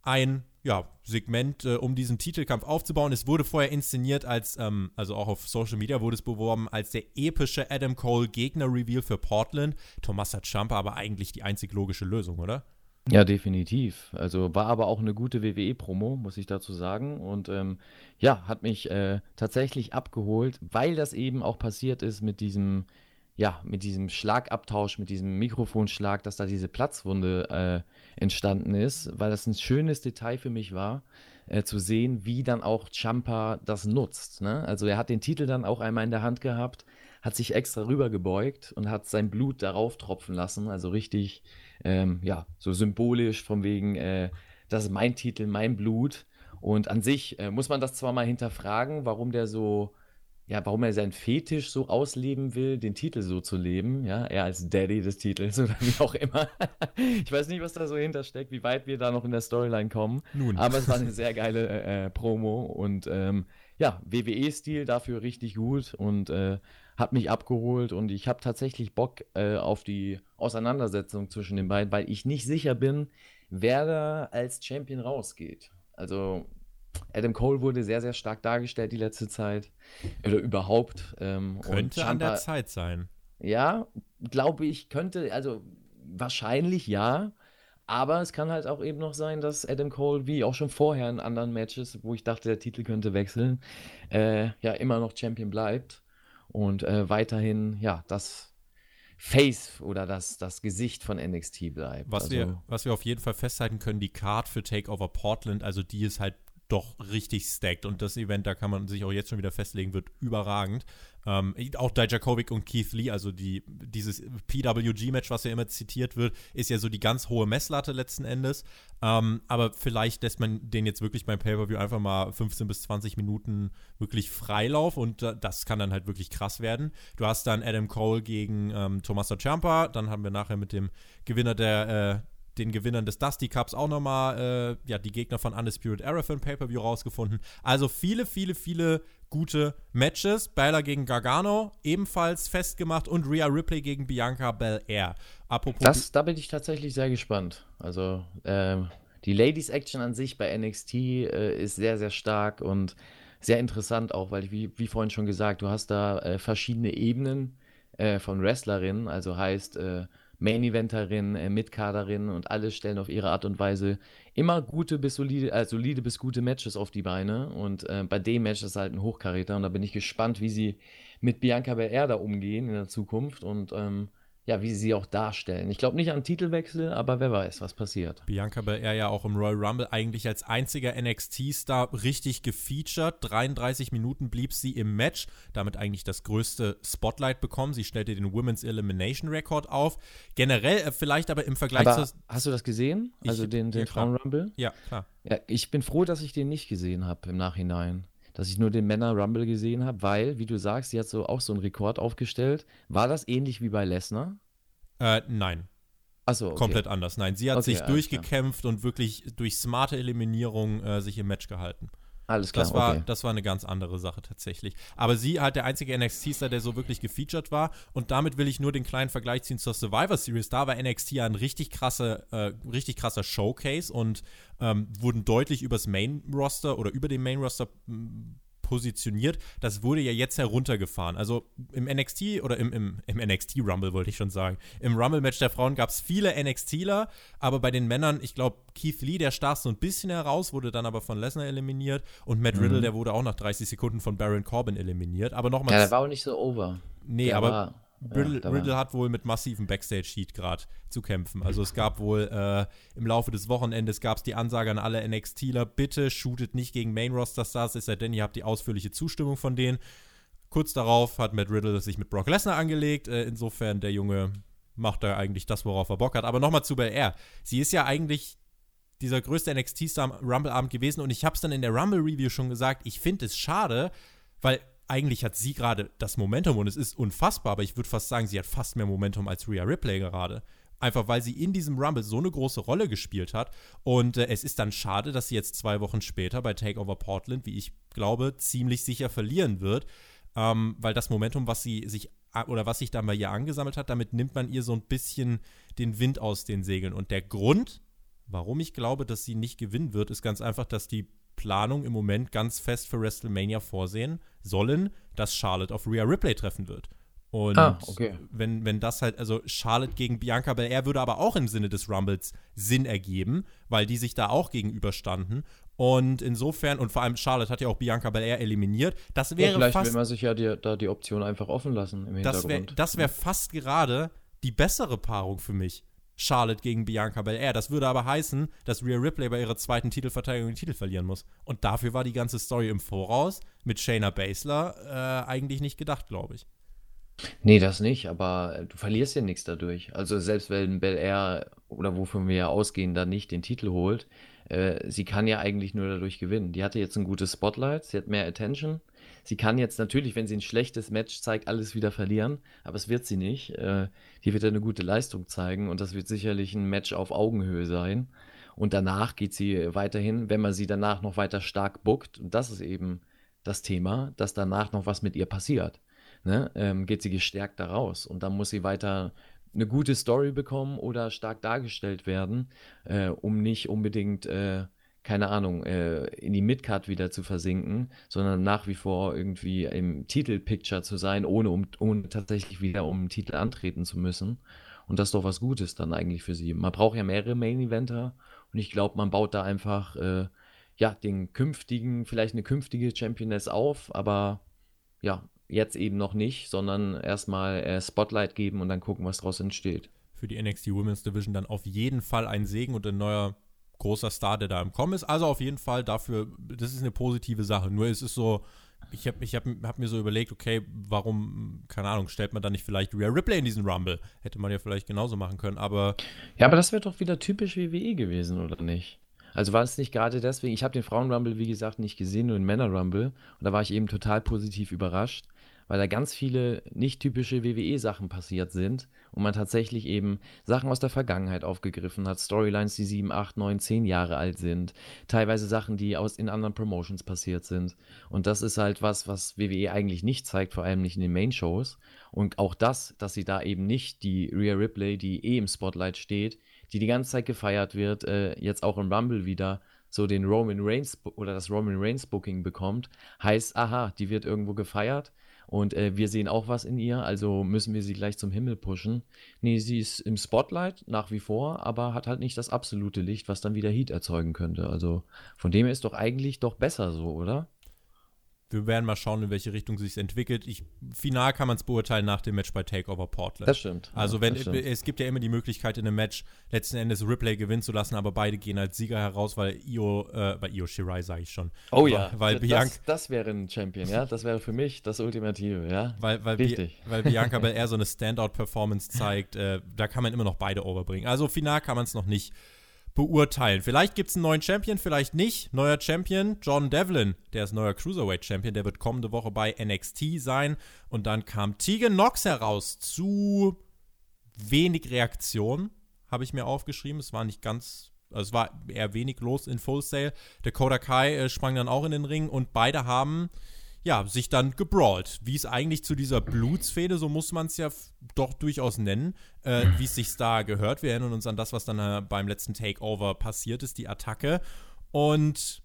Ein ja, Segment, äh, um diesen Titelkampf aufzubauen. Es wurde vorher inszeniert als, ähm, also auch auf Social Media wurde es beworben, als der epische Adam Cole Gegner-Reveal für Portland. Tommaso Ciampa aber eigentlich die einzig logische Lösung, oder? Ja, definitiv. Also war aber auch eine gute WWE-Promo, muss ich dazu sagen. Und ähm, ja, hat mich äh, tatsächlich abgeholt, weil das eben auch passiert ist mit diesem ja, mit diesem Schlagabtausch, mit diesem Mikrofonschlag, dass da diese Platzwunde äh, entstanden ist, weil das ein schönes Detail für mich war, äh, zu sehen, wie dann auch Champa das nutzt. Ne? Also er hat den Titel dann auch einmal in der Hand gehabt, hat sich extra rübergebeugt und hat sein Blut darauf tropfen lassen, also richtig, ähm, ja, so symbolisch von wegen, äh, das ist mein Titel, mein Blut. Und an sich äh, muss man das zwar mal hinterfragen, warum der so ja, warum er seinen Fetisch so ausleben will, den Titel so zu leben, ja, er als Daddy des Titels oder wie auch immer. ich weiß nicht, was da so hintersteckt, wie weit wir da noch in der Storyline kommen. Nun. Aber es war eine sehr geile äh, äh Promo und ähm, ja, WWE-Stil dafür richtig gut und äh, hat mich abgeholt und ich habe tatsächlich Bock äh, auf die Auseinandersetzung zwischen den beiden, weil ich nicht sicher bin, wer da als Champion rausgeht. Also Adam Cole wurde sehr, sehr stark dargestellt die letzte Zeit. Oder überhaupt. Ähm, könnte an der Zeit sein. Ja, glaube ich, könnte, also wahrscheinlich ja. Aber es kann halt auch eben noch sein, dass Adam Cole, wie auch schon vorher in anderen Matches, wo ich dachte, der Titel könnte wechseln, äh, ja immer noch Champion bleibt und äh, weiterhin, ja, das Face oder das, das Gesicht von NXT bleibt. Was, also, wir, was wir auf jeden Fall festhalten können, die Card für Takeover Portland, also die ist halt doch richtig stacked. Und das Event, da kann man sich auch jetzt schon wieder festlegen, wird überragend. Ähm, auch Dijakovic und Keith Lee, also die, dieses PWG-Match, was ja immer zitiert wird, ist ja so die ganz hohe Messlatte letzten Endes. Ähm, aber vielleicht lässt man den jetzt wirklich beim Pay-Per-View einfach mal 15 bis 20 Minuten wirklich Freilauf und das kann dann halt wirklich krass werden. Du hast dann Adam Cole gegen ähm, Tommaso Ciampa, dann haben wir nachher mit dem Gewinner der äh, den Gewinnern des Dusty Cups auch nochmal äh, ja, die Gegner von Undisputed Era für ein Pay-Per-View rausgefunden. Also viele, viele, viele gute Matches. Baylor gegen Gargano ebenfalls festgemacht und Rhea Ripley gegen Bianca Belair. Apropos. Das, da bin ich tatsächlich sehr gespannt. Also, ähm, die Ladies Action an sich bei NXT äh, ist sehr, sehr stark und sehr interessant auch, weil, wie, wie vorhin schon gesagt, du hast da äh, verschiedene Ebenen äh, von Wrestlerinnen. Also heißt, äh, Main-Eventerin, äh, Mitkaderin und alle stellen auf ihre Art und Weise immer gute bis solide, äh, solide bis gute Matches auf die Beine. Und äh, bei dem Match ist halt ein Hochkaräter und da bin ich gespannt, wie sie mit Bianca Belair da umgehen in der Zukunft. Und ähm, ja, wie sie sie auch darstellen. Ich glaube nicht an Titelwechsel, aber wer weiß, was passiert. Bianca Belair ja auch im Royal Rumble eigentlich als einziger NXT-Star richtig gefeatured. 33 Minuten blieb sie im Match, damit eigentlich das größte Spotlight bekommen. Sie stellte den Women's Elimination Record auf. Generell äh, vielleicht aber im Vergleich aber zu. Hast du das gesehen? Also ich, den, den ja, Frauen Rumble? Ja, klar. Ja, ich bin froh, dass ich den nicht gesehen habe im Nachhinein dass ich nur den Männer Rumble gesehen habe, weil, wie du sagst, sie hat so auch so einen Rekord aufgestellt. War das ähnlich wie bei Lesnar? Äh, nein. so, okay. komplett anders. Nein, sie hat okay, sich durchgekämpft und wirklich durch smarte Eliminierung äh, sich im Match gehalten. Alles klar. Das war, okay. das war eine ganz andere Sache tatsächlich. Aber sie halt der einzige NXT-Star, der so wirklich gefeatured war. Und damit will ich nur den kleinen Vergleich ziehen zur Survivor Series. Da war NXT ja ein richtig krasser, äh, richtig krasser Showcase und ähm, wurden deutlich übers Main-Roster oder über den Main-Roster positioniert. Das wurde ja jetzt heruntergefahren. Also im NXT oder im, im, im NXT Rumble wollte ich schon sagen. Im Rumble-Match der Frauen gab es viele NXTler, aber bei den Männern, ich glaube, Keith Lee, der stach so ein bisschen heraus, wurde dann aber von Lesnar eliminiert und Matt Riddle, mhm. der wurde auch nach 30 Sekunden von Baron Corbin eliminiert. Aber nochmal. Ja, der war auch nicht so over. Nee, der aber. Riddle, ja, Riddle hat wohl mit massivem Backstage-Heat gerade zu kämpfen. Also es gab wohl äh, im Laufe des Wochenendes gab es die Ansage an alle NXTler, bitte shootet nicht gegen Main-Roster-Stars, es sei denn, ihr habt die ausführliche Zustimmung von denen. Kurz darauf hat Matt Riddle sich mit Brock Lesnar angelegt. Äh, insofern, der Junge macht da eigentlich das, worauf er Bock hat. Aber nochmal zu BR. Sie ist ja eigentlich dieser größte NXT-Star Rumble-Abend gewesen und ich habe es dann in der Rumble-Review schon gesagt, ich finde es schade, weil eigentlich hat sie gerade das Momentum und es ist unfassbar, aber ich würde fast sagen, sie hat fast mehr Momentum als Rhea Ripley gerade. Einfach weil sie in diesem Rumble so eine große Rolle gespielt hat. Und äh, es ist dann schade, dass sie jetzt zwei Wochen später bei Takeover Portland, wie ich glaube, ziemlich sicher verlieren wird. Ähm, weil das Momentum, was sie sich oder was sich dann bei ihr angesammelt hat, damit nimmt man ihr so ein bisschen den Wind aus den Segeln. Und der Grund, warum ich glaube, dass sie nicht gewinnen wird, ist ganz einfach, dass die Planung im Moment ganz fest für WrestleMania vorsehen sollen, dass Charlotte auf Rhea Ripley treffen wird. Und ah, okay. wenn, wenn das halt, also Charlotte gegen Bianca Belair würde aber auch im Sinne des Rumbles Sinn ergeben, weil die sich da auch gegenüberstanden. Und insofern, und vor allem Charlotte hat ja auch Bianca Belair eliminiert. Das wäre ja, vielleicht fast. will man sich ja die, da die Option einfach offen lassen im Hintergrund. Wär, das wäre fast gerade die bessere Paarung für mich. Charlotte gegen Bianca Belair. Das würde aber heißen, dass Rhea Ripley bei ihrer zweiten Titelverteidigung den Titel verlieren muss. Und dafür war die ganze Story im Voraus mit Shayna Baszler äh, eigentlich nicht gedacht, glaube ich. Nee, das nicht, aber du verlierst ja nichts dadurch. Also selbst wenn Belair oder wovon wir ja ausgehen, dann nicht den Titel holt, äh, sie kann ja eigentlich nur dadurch gewinnen. Die hatte jetzt ein gutes Spotlight, sie hat mehr Attention Sie kann jetzt natürlich, wenn sie ein schlechtes Match zeigt, alles wieder verlieren, aber es wird sie nicht. Äh, die wird eine gute Leistung zeigen und das wird sicherlich ein Match auf Augenhöhe sein. Und danach geht sie weiterhin, wenn man sie danach noch weiter stark buckt, und das ist eben das Thema, dass danach noch was mit ihr passiert. Ne? Ähm, geht sie gestärkt da raus und dann muss sie weiter eine gute Story bekommen oder stark dargestellt werden, äh, um nicht unbedingt äh, keine Ahnung, äh, in die Midcard wieder zu versinken, sondern nach wie vor irgendwie im Titelpicture zu sein, ohne, um, ohne tatsächlich wieder um den Titel antreten zu müssen. Und das ist doch was Gutes dann eigentlich für sie. Man braucht ja mehrere Main-Eventer und ich glaube, man baut da einfach äh, ja, den künftigen, vielleicht eine künftige Championess auf, aber ja, jetzt eben noch nicht, sondern erstmal äh, Spotlight geben und dann gucken, was daraus entsteht. Für die NXT Women's Division dann auf jeden Fall ein Segen und ein neuer großer Star, der da im Kommen ist. Also auf jeden Fall dafür, das ist eine positive Sache. Nur es ist so, ich habe ich hab, hab mir so überlegt, okay, warum, keine Ahnung, stellt man da nicht vielleicht Rhea Ripley in diesen Rumble? Hätte man ja vielleicht genauso machen können, aber. Ja, aber das wäre doch wieder typisch WWE gewesen, oder nicht? Also war es nicht gerade deswegen, ich habe den Frauen-Rumble, wie gesagt, nicht gesehen, nur den Männer-Rumble. Und da war ich eben total positiv überrascht weil da ganz viele nicht typische WWE-Sachen passiert sind und man tatsächlich eben Sachen aus der Vergangenheit aufgegriffen hat, Storylines, die sieben, acht, neun, zehn Jahre alt sind, teilweise Sachen, die aus in anderen Promotions passiert sind. Und das ist halt was, was WWE eigentlich nicht zeigt, vor allem nicht in den Main-Shows. Und auch das, dass sie da eben nicht die Rhea Ripley, die eh im Spotlight steht, die die ganze Zeit gefeiert wird, äh, jetzt auch im Rumble wieder so den Roman Reigns oder das Roman Reigns Booking bekommt, heißt, aha, die wird irgendwo gefeiert und äh, wir sehen auch was in ihr, also müssen wir sie gleich zum Himmel pushen. Nee, sie ist im Spotlight nach wie vor, aber hat halt nicht das absolute Licht, was dann wieder Heat erzeugen könnte. Also von dem her ist doch eigentlich doch besser so, oder? Wir werden mal schauen, in welche Richtung sich entwickelt. Ich, final kann man es beurteilen nach dem Match bei Takeover Portland. Das stimmt. Also wenn stimmt. es gibt ja immer die Möglichkeit in einem Match letzten Endes Ripley gewinnen zu lassen, aber beide gehen als Sieger heraus, weil Io, äh, bei Io Shirai sage ich schon. Oh aber, ja, weil das, Bianca, das wäre ein Champion, ja, das wäre für mich das Ultimative, ja. Weil, weil, Richtig. Bi weil Bianca Belair so eine Standout-Performance zeigt, äh, da kann man immer noch beide overbringen. Also final kann man es noch nicht beurteilen. Vielleicht gibt es einen neuen Champion, vielleicht nicht. Neuer Champion, John Devlin, der ist neuer Cruiserweight Champion, der wird kommende Woche bei NXT sein. Und dann kam Tegan Knox heraus zu wenig Reaktion. habe ich mir aufgeschrieben. Es war nicht ganz, also es war eher wenig los in Full Sail. Dakota Kai äh, sprang dann auch in den Ring und beide haben ja, sich dann gebrawlt. Wie es eigentlich zu dieser Blutsfehde, so muss man es ja doch durchaus nennen, äh, wie es sich da gehört. Wir erinnern uns an das, was dann äh, beim letzten Takeover passiert ist, die Attacke. Und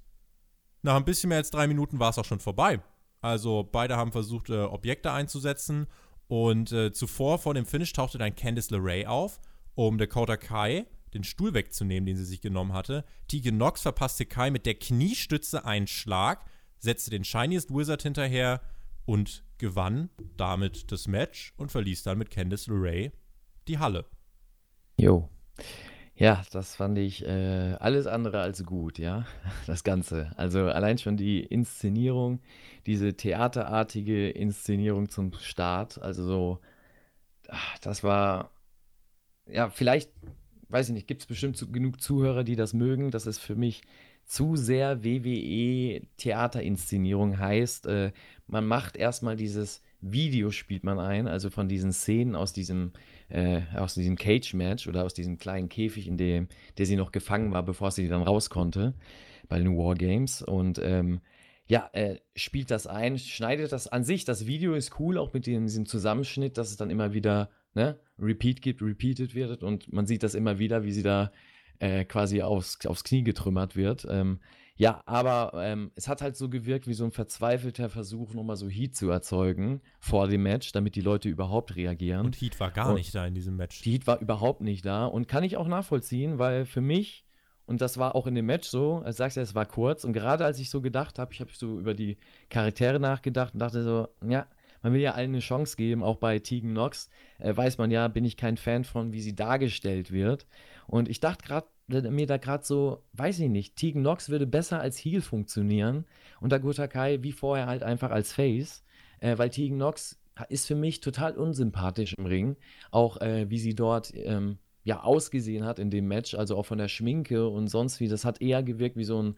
nach ein bisschen mehr als drei Minuten war es auch schon vorbei. Also beide haben versucht, äh, Objekte einzusetzen. Und äh, zuvor, vor dem Finish, tauchte dann Candice LeRae auf, um Dakota Kai den Stuhl wegzunehmen, den sie sich genommen hatte. Tegan Knox verpasste Kai mit der Kniestütze einen Schlag setzte den Shiniest Wizard hinterher und gewann damit das Match und verließ dann mit Candice LeRae die Halle. Jo. Ja, das fand ich äh, alles andere als gut, ja, das Ganze. Also allein schon die Inszenierung, diese theaterartige Inszenierung zum Start, also so, ach, das war, ja, vielleicht, weiß ich nicht, gibt es bestimmt zu, genug Zuhörer, die das mögen. Das ist für mich zu sehr WWE Theaterinszenierung heißt, äh, man macht erstmal dieses Video spielt man ein, also von diesen Szenen aus diesem, äh, diesem Cage-Match oder aus diesem kleinen Käfig, in dem der sie noch gefangen war, bevor sie dann raus konnte bei den War Games. Und ähm, ja, äh, spielt das ein, schneidet das an sich. Das Video ist cool, auch mit dem, diesem Zusammenschnitt, dass es dann immer wieder ne, Repeat gibt, repeated wird und man sieht das immer wieder, wie sie da äh, quasi aufs, aufs Knie getrümmert wird. Ähm, ja, aber ähm, es hat halt so gewirkt wie so ein verzweifelter Versuch, nochmal so Heat zu erzeugen vor dem Match, damit die Leute überhaupt reagieren. Und Heat war gar und nicht da in diesem Match. Heat war überhaupt nicht da und kann ich auch nachvollziehen, weil für mich, und das war auch in dem Match so, als sagst du, es war kurz und gerade als ich so gedacht habe, ich habe so über die Charaktere nachgedacht und dachte so, ja, man will ja allen eine Chance geben, auch bei Tegan Knox äh, weiß man ja, bin ich kein Fan von, wie sie dargestellt wird. Und ich dachte gerade mir da gerade so, weiß ich nicht, Tegan Knox würde besser als Heel funktionieren und Dakota Kai wie vorher halt einfach als Face, äh, weil Tegan Knox ist für mich total unsympathisch im Ring, auch äh, wie sie dort ähm, ja ausgesehen hat in dem Match, also auch von der Schminke und sonst wie, das hat eher gewirkt wie so ein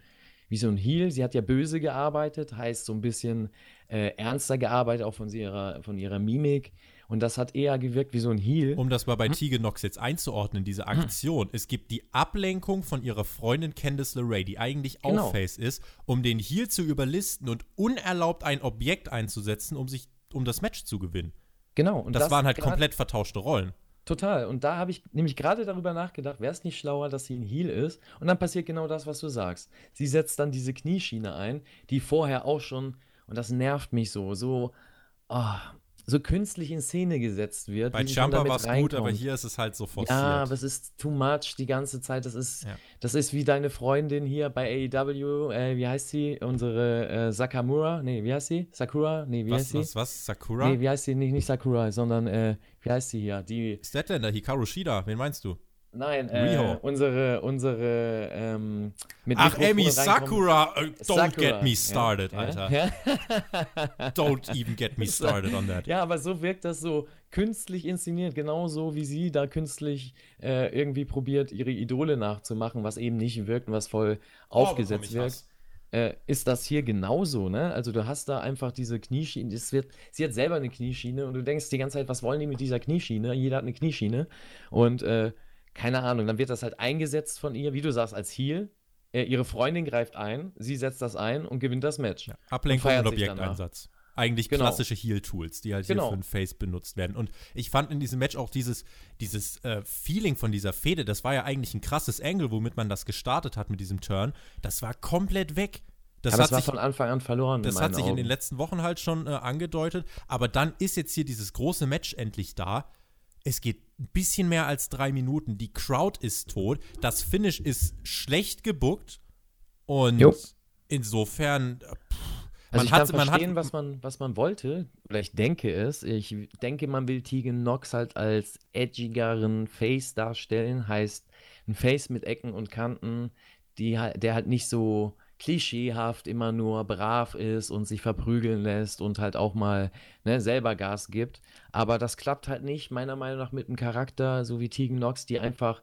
wie so ein Heel. Sie hat ja böse gearbeitet, heißt so ein bisschen äh, ernster gearbeitet, auch von ihrer, von ihrer Mimik. Und das hat eher gewirkt wie so ein Heal. Um das mal bei hm? Tigenox jetzt einzuordnen, diese hm. Aktion. Es gibt die Ablenkung von ihrer Freundin Candice LeRae, die eigentlich genau. auch Face ist, um den Heal zu überlisten und unerlaubt ein Objekt einzusetzen, um sich um das Match zu gewinnen. Genau. Und das, das waren halt komplett vertauschte Rollen. Total. Und da habe ich nämlich gerade darüber nachgedacht, wäre es nicht schlauer, dass sie ein Heal ist? Und dann passiert genau das, was du sagst. Sie setzt dann diese Knieschiene ein, die vorher auch schon, und das nervt mich so, so, oh, so künstlich in Szene gesetzt wird. Bei Jumper war es gut, aber hier ist es halt so forciert. Ja, aber es ist too much die ganze Zeit. Das ist, ja. das ist wie deine Freundin hier bei AEW, äh, wie heißt sie? Unsere äh, Sakamura? Nee, wie heißt sie? Sakura? Nee, wie was, heißt sie? Was, was? Sakura? Nee, wie heißt sie? Nicht, nicht Sakura, sondern, äh, wie heißt sie hier? Die. Statlander, Hikaru Shida, wen meinst du? Nein, äh, unsere, unsere, ähm, mit Ach, Amy Sakura, uh, don't Sakura. get me started, ja. Alter. Ja. don't even get me started on that. Ja, aber so wirkt das so künstlich inszeniert, genauso wie sie da künstlich äh, irgendwie probiert, ihre Idole nachzumachen, was eben nicht wirkt und was voll oh, aufgesetzt wirkt. Äh, ist das hier genauso, ne? Also du hast da einfach diese Knieschiene, es wird, sie hat selber eine Knieschiene und du denkst die ganze Zeit, was wollen die mit dieser Knieschiene? Jeder hat eine Knieschiene und äh, keine Ahnung, dann wird das halt eingesetzt von ihr, wie du sagst, als Heal. Äh, ihre Freundin greift ein, sie setzt das ein und gewinnt das Match. Ja, Ablenkung und, und Objekteinsatz. Eigentlich genau. klassische Heal-Tools, die halt genau. hier für ein Face benutzt werden. Und ich fand in diesem Match auch dieses, dieses äh, Feeling von dieser Fehde, das war ja eigentlich ein krasses Angle, womit man das gestartet hat mit diesem Turn. Das war komplett weg. Das, aber das war sich, von Anfang an verloren. Das hat sich Augen. in den letzten Wochen halt schon äh, angedeutet. Aber dann ist jetzt hier dieses große Match endlich da es geht ein bisschen mehr als drei Minuten. Die Crowd ist tot. Das Finish ist schlecht gebuckt. Und jo. insofern. Pff, also ich hat, kann verstehen, hat, was, man, was man wollte, oder ich denke es. Ich denke, man will Tegan Knox halt als edgigeren Face darstellen. Heißt, ein Face mit Ecken und Kanten, die, der halt nicht so klischeehaft immer nur brav ist und sich verprügeln lässt und halt auch mal ne, selber Gas gibt. Aber das klappt halt nicht, meiner Meinung nach, mit einem Charakter, so wie Tegan Knox, die einfach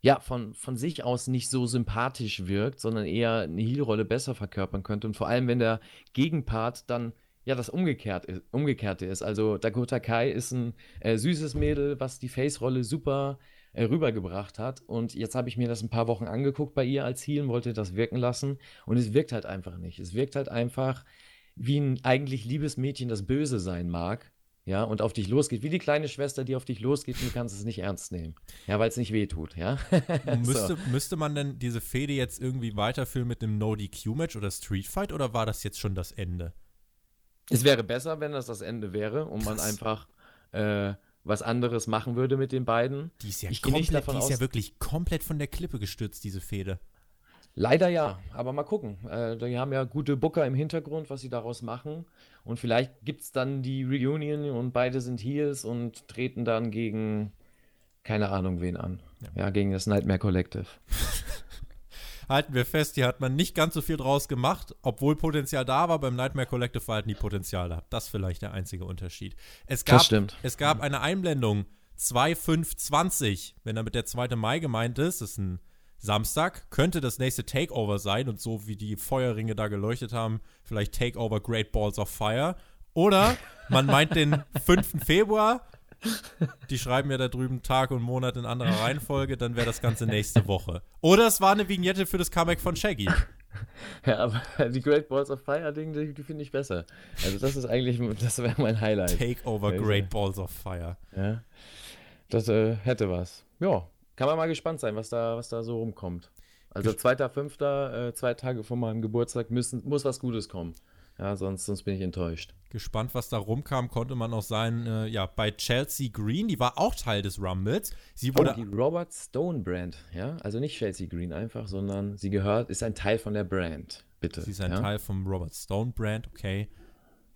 ja, von, von sich aus nicht so sympathisch wirkt, sondern eher eine Heal-Rolle besser verkörpern könnte. Und vor allem, wenn der Gegenpart dann ja das Umgekehrt ist, Umgekehrte ist. Also Dakota Kai ist ein äh, süßes Mädel, was die Face-Rolle super rübergebracht hat. Und jetzt habe ich mir das ein paar Wochen angeguckt bei ihr als Heel, wollte das wirken lassen. Und es wirkt halt einfach nicht. Es wirkt halt einfach wie ein eigentlich liebes Mädchen, das böse sein mag. Ja, und auf dich losgeht, wie die kleine Schwester, die auf dich losgeht und du kannst es nicht ernst nehmen. Ja, weil es nicht wehtut, ja. müsste, so. müsste man denn diese Fehde jetzt irgendwie weiterführen mit einem No-DQ-Match oder Street Fight oder war das jetzt schon das Ende? Es wäre besser, wenn das das Ende wäre und man einfach äh, was anderes machen würde mit den beiden. Die ist ja, ich komplett, nicht davon die ist aus, ja wirklich komplett von der Klippe gestürzt, diese Fehde. Leider ja, aber mal gucken. Äh, die haben ja gute Booker im Hintergrund, was sie daraus machen. Und vielleicht gibt es dann die Reunion und beide sind Heels und treten dann gegen keine Ahnung wen an. Ja, ja gegen das Nightmare Collective. halten wir fest, hier hat man nicht ganz so viel draus gemacht, obwohl Potenzial da war. Beim Nightmare Collective war halt nie Potenzial da. Das ist vielleicht der einzige Unterschied. Es gab, das stimmt. Es gab eine Einblendung 2520, wenn damit der 2. Mai gemeint ist, das ist ein Samstag, könnte das nächste Takeover sein und so wie die Feuerringe da geleuchtet haben, vielleicht Takeover Great Balls of Fire. Oder man meint den 5. Februar, die schreiben ja da drüben Tag und Monat in anderer Reihenfolge, dann wäre das Ganze nächste Woche. Oder es war eine Vignette für das Comeback von Shaggy. Ja, aber die Great Balls of Fire Ding, die, die finde ich besser. Also das ist eigentlich, das wäre mein Highlight. Takeover Great Balls of Fire. Ja, das äh, hätte was. Ja, kann man mal gespannt sein, was da, was da so rumkommt. Also 2.5., äh, zwei Tage vor meinem Geburtstag müssen, muss was Gutes kommen. Ja, sonst, sonst bin ich enttäuscht. Gespannt, was da rumkam, konnte man auch sein, äh, ja, bei Chelsea Green, die war auch Teil des Rumbles. Sie wurde oh, die Robert Stone Brand, ja, also nicht Chelsea Green einfach, sondern sie gehört, ist ein Teil von der Brand, bitte. Sie ist ein ja? Teil vom Robert Stone Brand, okay.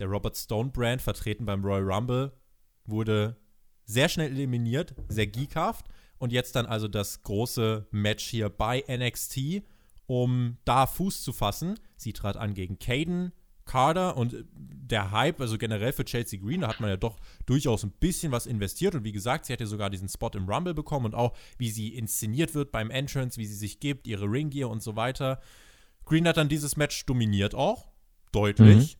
Der Robert Stone Brand, vertreten beim Royal Rumble, wurde sehr schnell eliminiert, sehr geekhaft. Und jetzt dann also das große Match hier bei NXT, um da Fuß zu fassen. Sie trat an gegen Caden, Kader und der Hype, also generell für Chelsea Green, da hat man ja doch durchaus ein bisschen was investiert. Und wie gesagt, sie hat ja sogar diesen Spot im Rumble bekommen und auch, wie sie inszeniert wird beim Entrance, wie sie sich gibt, ihre Ringgear und so weiter. Green hat dann dieses Match dominiert auch, deutlich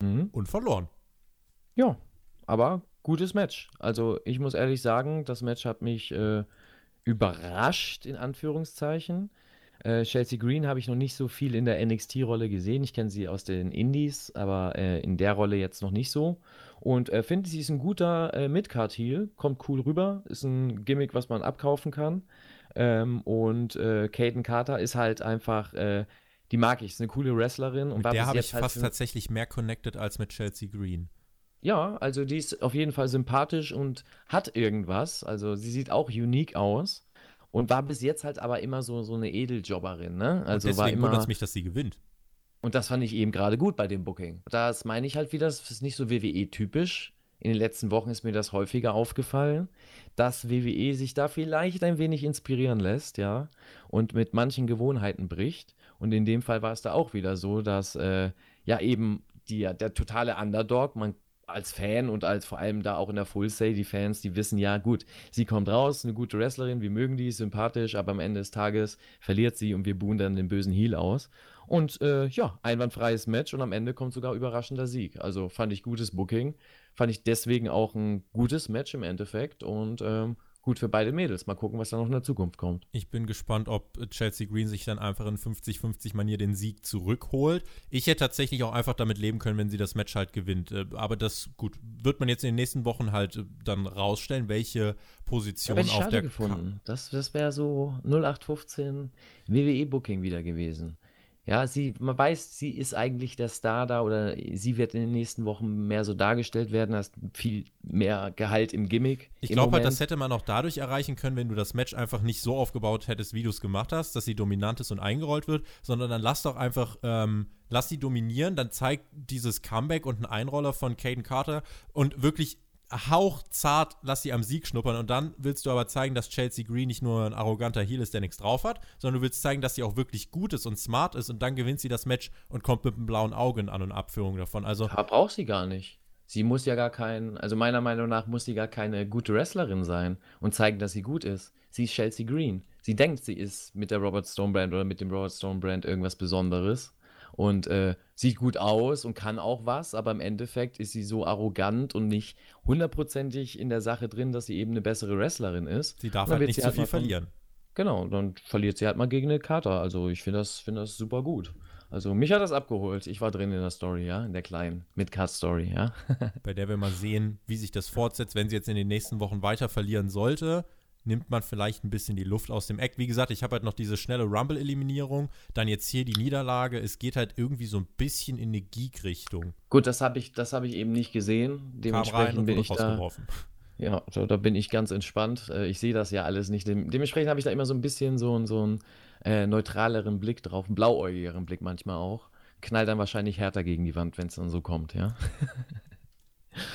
mhm. Mhm. und verloren. Ja, aber gutes Match. Also ich muss ehrlich sagen, das Match hat mich äh, überrascht, in Anführungszeichen. Äh, Chelsea Green habe ich noch nicht so viel in der NXT-Rolle gesehen. Ich kenne sie aus den Indies, aber äh, in der Rolle jetzt noch nicht so. Und äh, finde, sie ist ein guter äh, Midcard-Heel, kommt cool rüber, ist ein Gimmick, was man abkaufen kann. Ähm, und äh, Caden Carter ist halt einfach, äh, die mag ich, ist eine coole Wrestlerin. Und mit der habe ich halt fast tatsächlich mehr connected als mit Chelsea Green. Ja, also die ist auf jeden Fall sympathisch und hat irgendwas. Also sie sieht auch unique aus. Und war bis jetzt halt aber immer so, so eine Edeljobberin, ne? Also und deswegen wundert es mich, dass sie gewinnt. Und das fand ich eben gerade gut bei dem Booking. Das meine ich halt wieder, das ist nicht so WWE-typisch. In den letzten Wochen ist mir das häufiger aufgefallen, dass WWE sich da vielleicht ein wenig inspirieren lässt, ja, und mit manchen Gewohnheiten bricht. Und in dem Fall war es da auch wieder so, dass äh, ja eben die, der totale Underdog, man als Fan und als vor allem da auch in der Full Say, die Fans, die wissen ja, gut, sie kommt raus, eine gute Wrestlerin, wir mögen die, sympathisch, aber am Ende des Tages verliert sie und wir buhen dann den bösen Heel aus. Und äh, ja, einwandfreies Match und am Ende kommt sogar überraschender Sieg. Also fand ich gutes Booking, fand ich deswegen auch ein gutes Match im Endeffekt und ähm, gut für beide Mädels. Mal gucken, was da noch in der Zukunft kommt. Ich bin gespannt, ob Chelsea Green sich dann einfach in 50-50 Manier den Sieg zurückholt. Ich hätte tatsächlich auch einfach damit leben können, wenn sie das Match halt gewinnt. Äh, aber das, gut, wird man jetzt in den nächsten Wochen halt äh, dann rausstellen, welche Position ja, auf der gefunden. Das, das wäre so 0815 WWE-Booking wieder gewesen. Ja, sie, man weiß, sie ist eigentlich der Star da oder sie wird in den nächsten Wochen mehr so dargestellt werden, hast viel mehr Gehalt im Gimmick. Ich glaube halt, das hätte man auch dadurch erreichen können, wenn du das Match einfach nicht so aufgebaut hättest, wie du es gemacht hast, dass sie dominant ist und eingerollt wird, sondern dann lass doch einfach, ähm, lass sie dominieren, dann zeigt dieses Comeback und ein Einroller von Caden Carter und wirklich hauchzart, lass sie am Sieg schnuppern und dann willst du aber zeigen, dass Chelsea Green nicht nur ein arroganter Heel ist, der nichts drauf hat, sondern du willst zeigen, dass sie auch wirklich gut ist und smart ist und dann gewinnt sie das Match und kommt mit einem blauen Auge in An- und Abführung davon. Also ja, braucht sie gar nicht. Sie muss ja gar kein, also meiner Meinung nach muss sie gar keine gute Wrestlerin sein und zeigen, dass sie gut ist. Sie ist Chelsea Green. Sie denkt, sie ist mit der Robert Stone Brand oder mit dem Robert Stone Brand irgendwas Besonderes und äh, sieht gut aus und kann auch was, aber im Endeffekt ist sie so arrogant und nicht hundertprozentig in der Sache drin, dass sie eben eine bessere Wrestlerin ist. Sie darf halt nicht so halt viel verlieren. Genau, dann verliert sie halt mal gegen eine Kater. Also ich finde das, find das super gut. Also mich hat das abgeholt. Ich war drin in der Story, ja, in der kleinen Mid-Card-Story, ja. Bei der wir mal sehen, wie sich das fortsetzt, wenn sie jetzt in den nächsten Wochen weiter verlieren sollte nimmt man vielleicht ein bisschen die Luft aus dem Eck. Wie gesagt, ich habe halt noch diese schnelle Rumble-Eliminierung, dann jetzt hier die Niederlage. Es geht halt irgendwie so ein bisschen in eine Geek-Richtung. Gut, das habe ich, hab ich eben nicht gesehen. Dementsprechend bin ich da. Ja, so, da bin ich ganz entspannt. Äh, ich sehe das ja alles nicht. Dementsprechend habe ich da immer so ein bisschen so, so einen äh, neutraleren Blick drauf, einen blauäugigeren Blick manchmal auch. Knallt dann wahrscheinlich härter gegen die Wand, wenn es dann so kommt, ja.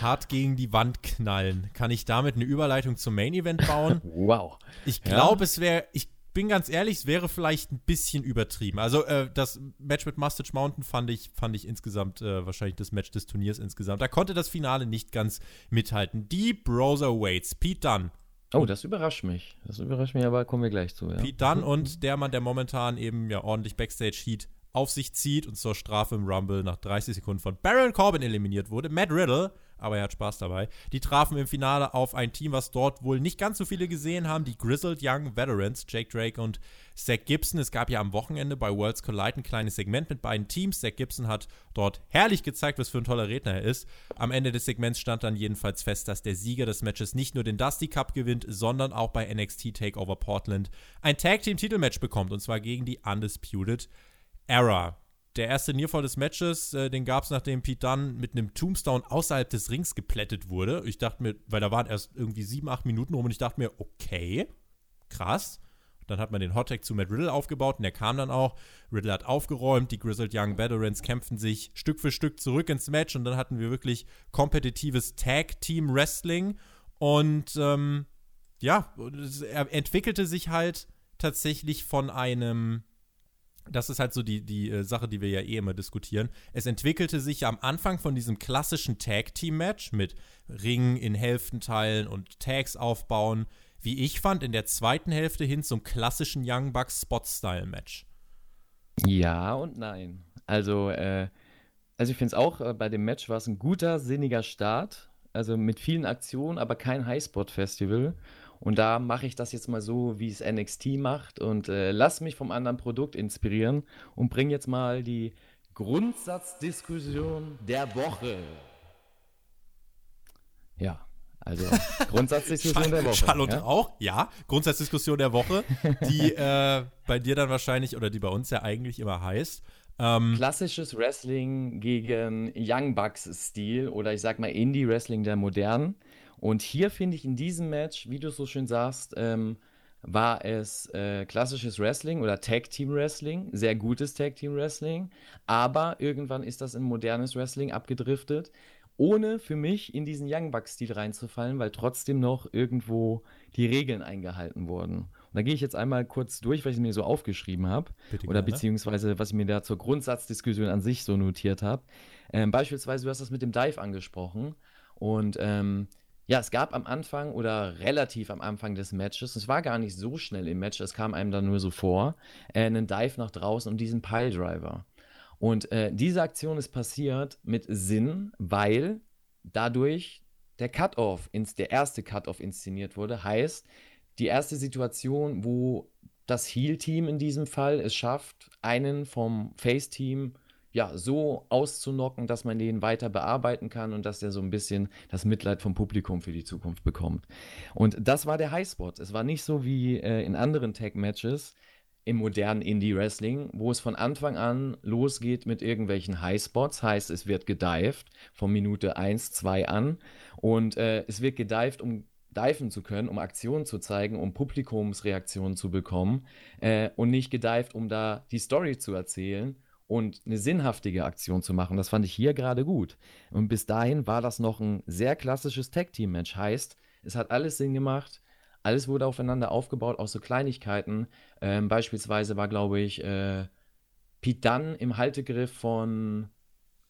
hart gegen die Wand knallen. Kann ich damit eine Überleitung zum Main Event bauen? Wow. Ich glaube, ja. es wäre, ich bin ganz ehrlich, es wäre vielleicht ein bisschen übertrieben. Also äh, das Match mit Mustache Mountain fand ich, fand ich insgesamt äh, wahrscheinlich das Match des Turniers insgesamt. Da konnte das Finale nicht ganz mithalten. Die Browser Waits, Pete Dunn. Oh, das überrascht mich. Das überrascht mich, aber kommen wir gleich zu. Ja. Pete Dunn und der Mann, der momentan eben ja ordentlich Backstage Heat auf sich zieht und zur Strafe im Rumble nach 30 Sekunden von Baron Corbin eliminiert wurde. Matt Riddle aber er hat Spaß dabei. Die trafen im Finale auf ein Team, was dort wohl nicht ganz so viele gesehen haben, die Grizzled Young Veterans, Jake Drake und Zach Gibson. Es gab ja am Wochenende bei Worlds Collide ein kleines Segment mit beiden Teams. Zach Gibson hat dort herrlich gezeigt, was für ein toller Redner er ist. Am Ende des Segments stand dann jedenfalls fest, dass der Sieger des Matches nicht nur den Dusty Cup gewinnt, sondern auch bei NXT Takeover Portland ein Tag Team Titelmatch bekommt und zwar gegen die Undisputed Era der erste Nearfall des Matches, äh, den gab es, nachdem Pete Dunne mit einem Tombstone außerhalb des Rings geplättet wurde. Ich dachte mir, weil da waren erst irgendwie sieben, acht Minuten rum und ich dachte mir, okay, krass. Dann hat man den Hottag zu Matt Riddle aufgebaut und der kam dann auch. Riddle hat aufgeräumt, die Grizzled Young Veterans kämpfen sich Stück für Stück zurück ins Match und dann hatten wir wirklich kompetitives Tag-Team-Wrestling und ähm, ja, es entwickelte sich halt tatsächlich von einem das ist halt so die, die äh, Sache, die wir ja eh immer diskutieren. Es entwickelte sich ja am Anfang von diesem klassischen Tag-Team-Match mit Ringen in Hälften teilen und Tags aufbauen, wie ich fand, in der zweiten Hälfte hin zum klassischen Young Bucks Spot-Style-Match. Ja und nein. Also, äh, also ich finde es auch, äh, bei dem Match war es ein guter, sinniger Start. Also mit vielen Aktionen, aber kein Highspot-Festival. Und da mache ich das jetzt mal so, wie es NXT macht und äh, lass mich vom anderen Produkt inspirieren und bring jetzt mal die Grundsatzdiskussion der Woche. Ja, also Grundsatzdiskussion der Woche. Charlotte ja? auch, ja. Grundsatzdiskussion der Woche, die äh, bei dir dann wahrscheinlich oder die bei uns ja eigentlich immer heißt. Ähm, Klassisches Wrestling gegen Young Bucks-Stil oder ich sag mal Indie-Wrestling der modernen. Und hier finde ich in diesem Match, wie du so schön sagst, ähm, war es äh, klassisches Wrestling oder Tag Team Wrestling, sehr gutes Tag Team Wrestling, aber irgendwann ist das in modernes Wrestling abgedriftet, ohne für mich in diesen Young Bucks Stil reinzufallen, weil trotzdem noch irgendwo die Regeln eingehalten wurden. Und da gehe ich jetzt einmal kurz durch, was ich mir so aufgeschrieben habe oder beziehungsweise was ich mir da zur Grundsatzdiskussion an sich so notiert habe. Ähm, beispielsweise, du hast das mit dem Dive angesprochen und ähm, ja, es gab am Anfang oder relativ am Anfang des Matches, es war gar nicht so schnell im Match, es kam einem dann nur so vor, äh, einen Dive nach draußen und diesen Piledriver. Und äh, diese Aktion ist passiert mit Sinn, weil dadurch der Cut-Off, der erste Cut-Off inszeniert wurde. Heißt, die erste Situation, wo das Heal-Team in diesem Fall es schafft, einen vom Face-Team ja, so auszunocken, dass man den weiter bearbeiten kann und dass der so ein bisschen das Mitleid vom Publikum für die Zukunft bekommt. Und das war der Highspot. Es war nicht so wie äh, in anderen Tag-Matches im modernen Indie-Wrestling, wo es von Anfang an losgeht mit irgendwelchen Highspots, heißt es wird gedived von Minute 1, 2 an und äh, es wird gedived, um diven zu können, um Aktionen zu zeigen, um Publikumsreaktionen zu bekommen äh, und nicht gedived, um da die Story zu erzählen und eine sinnhaftige Aktion zu machen. Das fand ich hier gerade gut. Und bis dahin war das noch ein sehr klassisches Tag-Team-Match. Heißt, es hat alles Sinn gemacht, alles wurde aufeinander aufgebaut, auch so Kleinigkeiten. Ähm, beispielsweise war, glaube ich, äh, Pete Dunn im Haltegriff von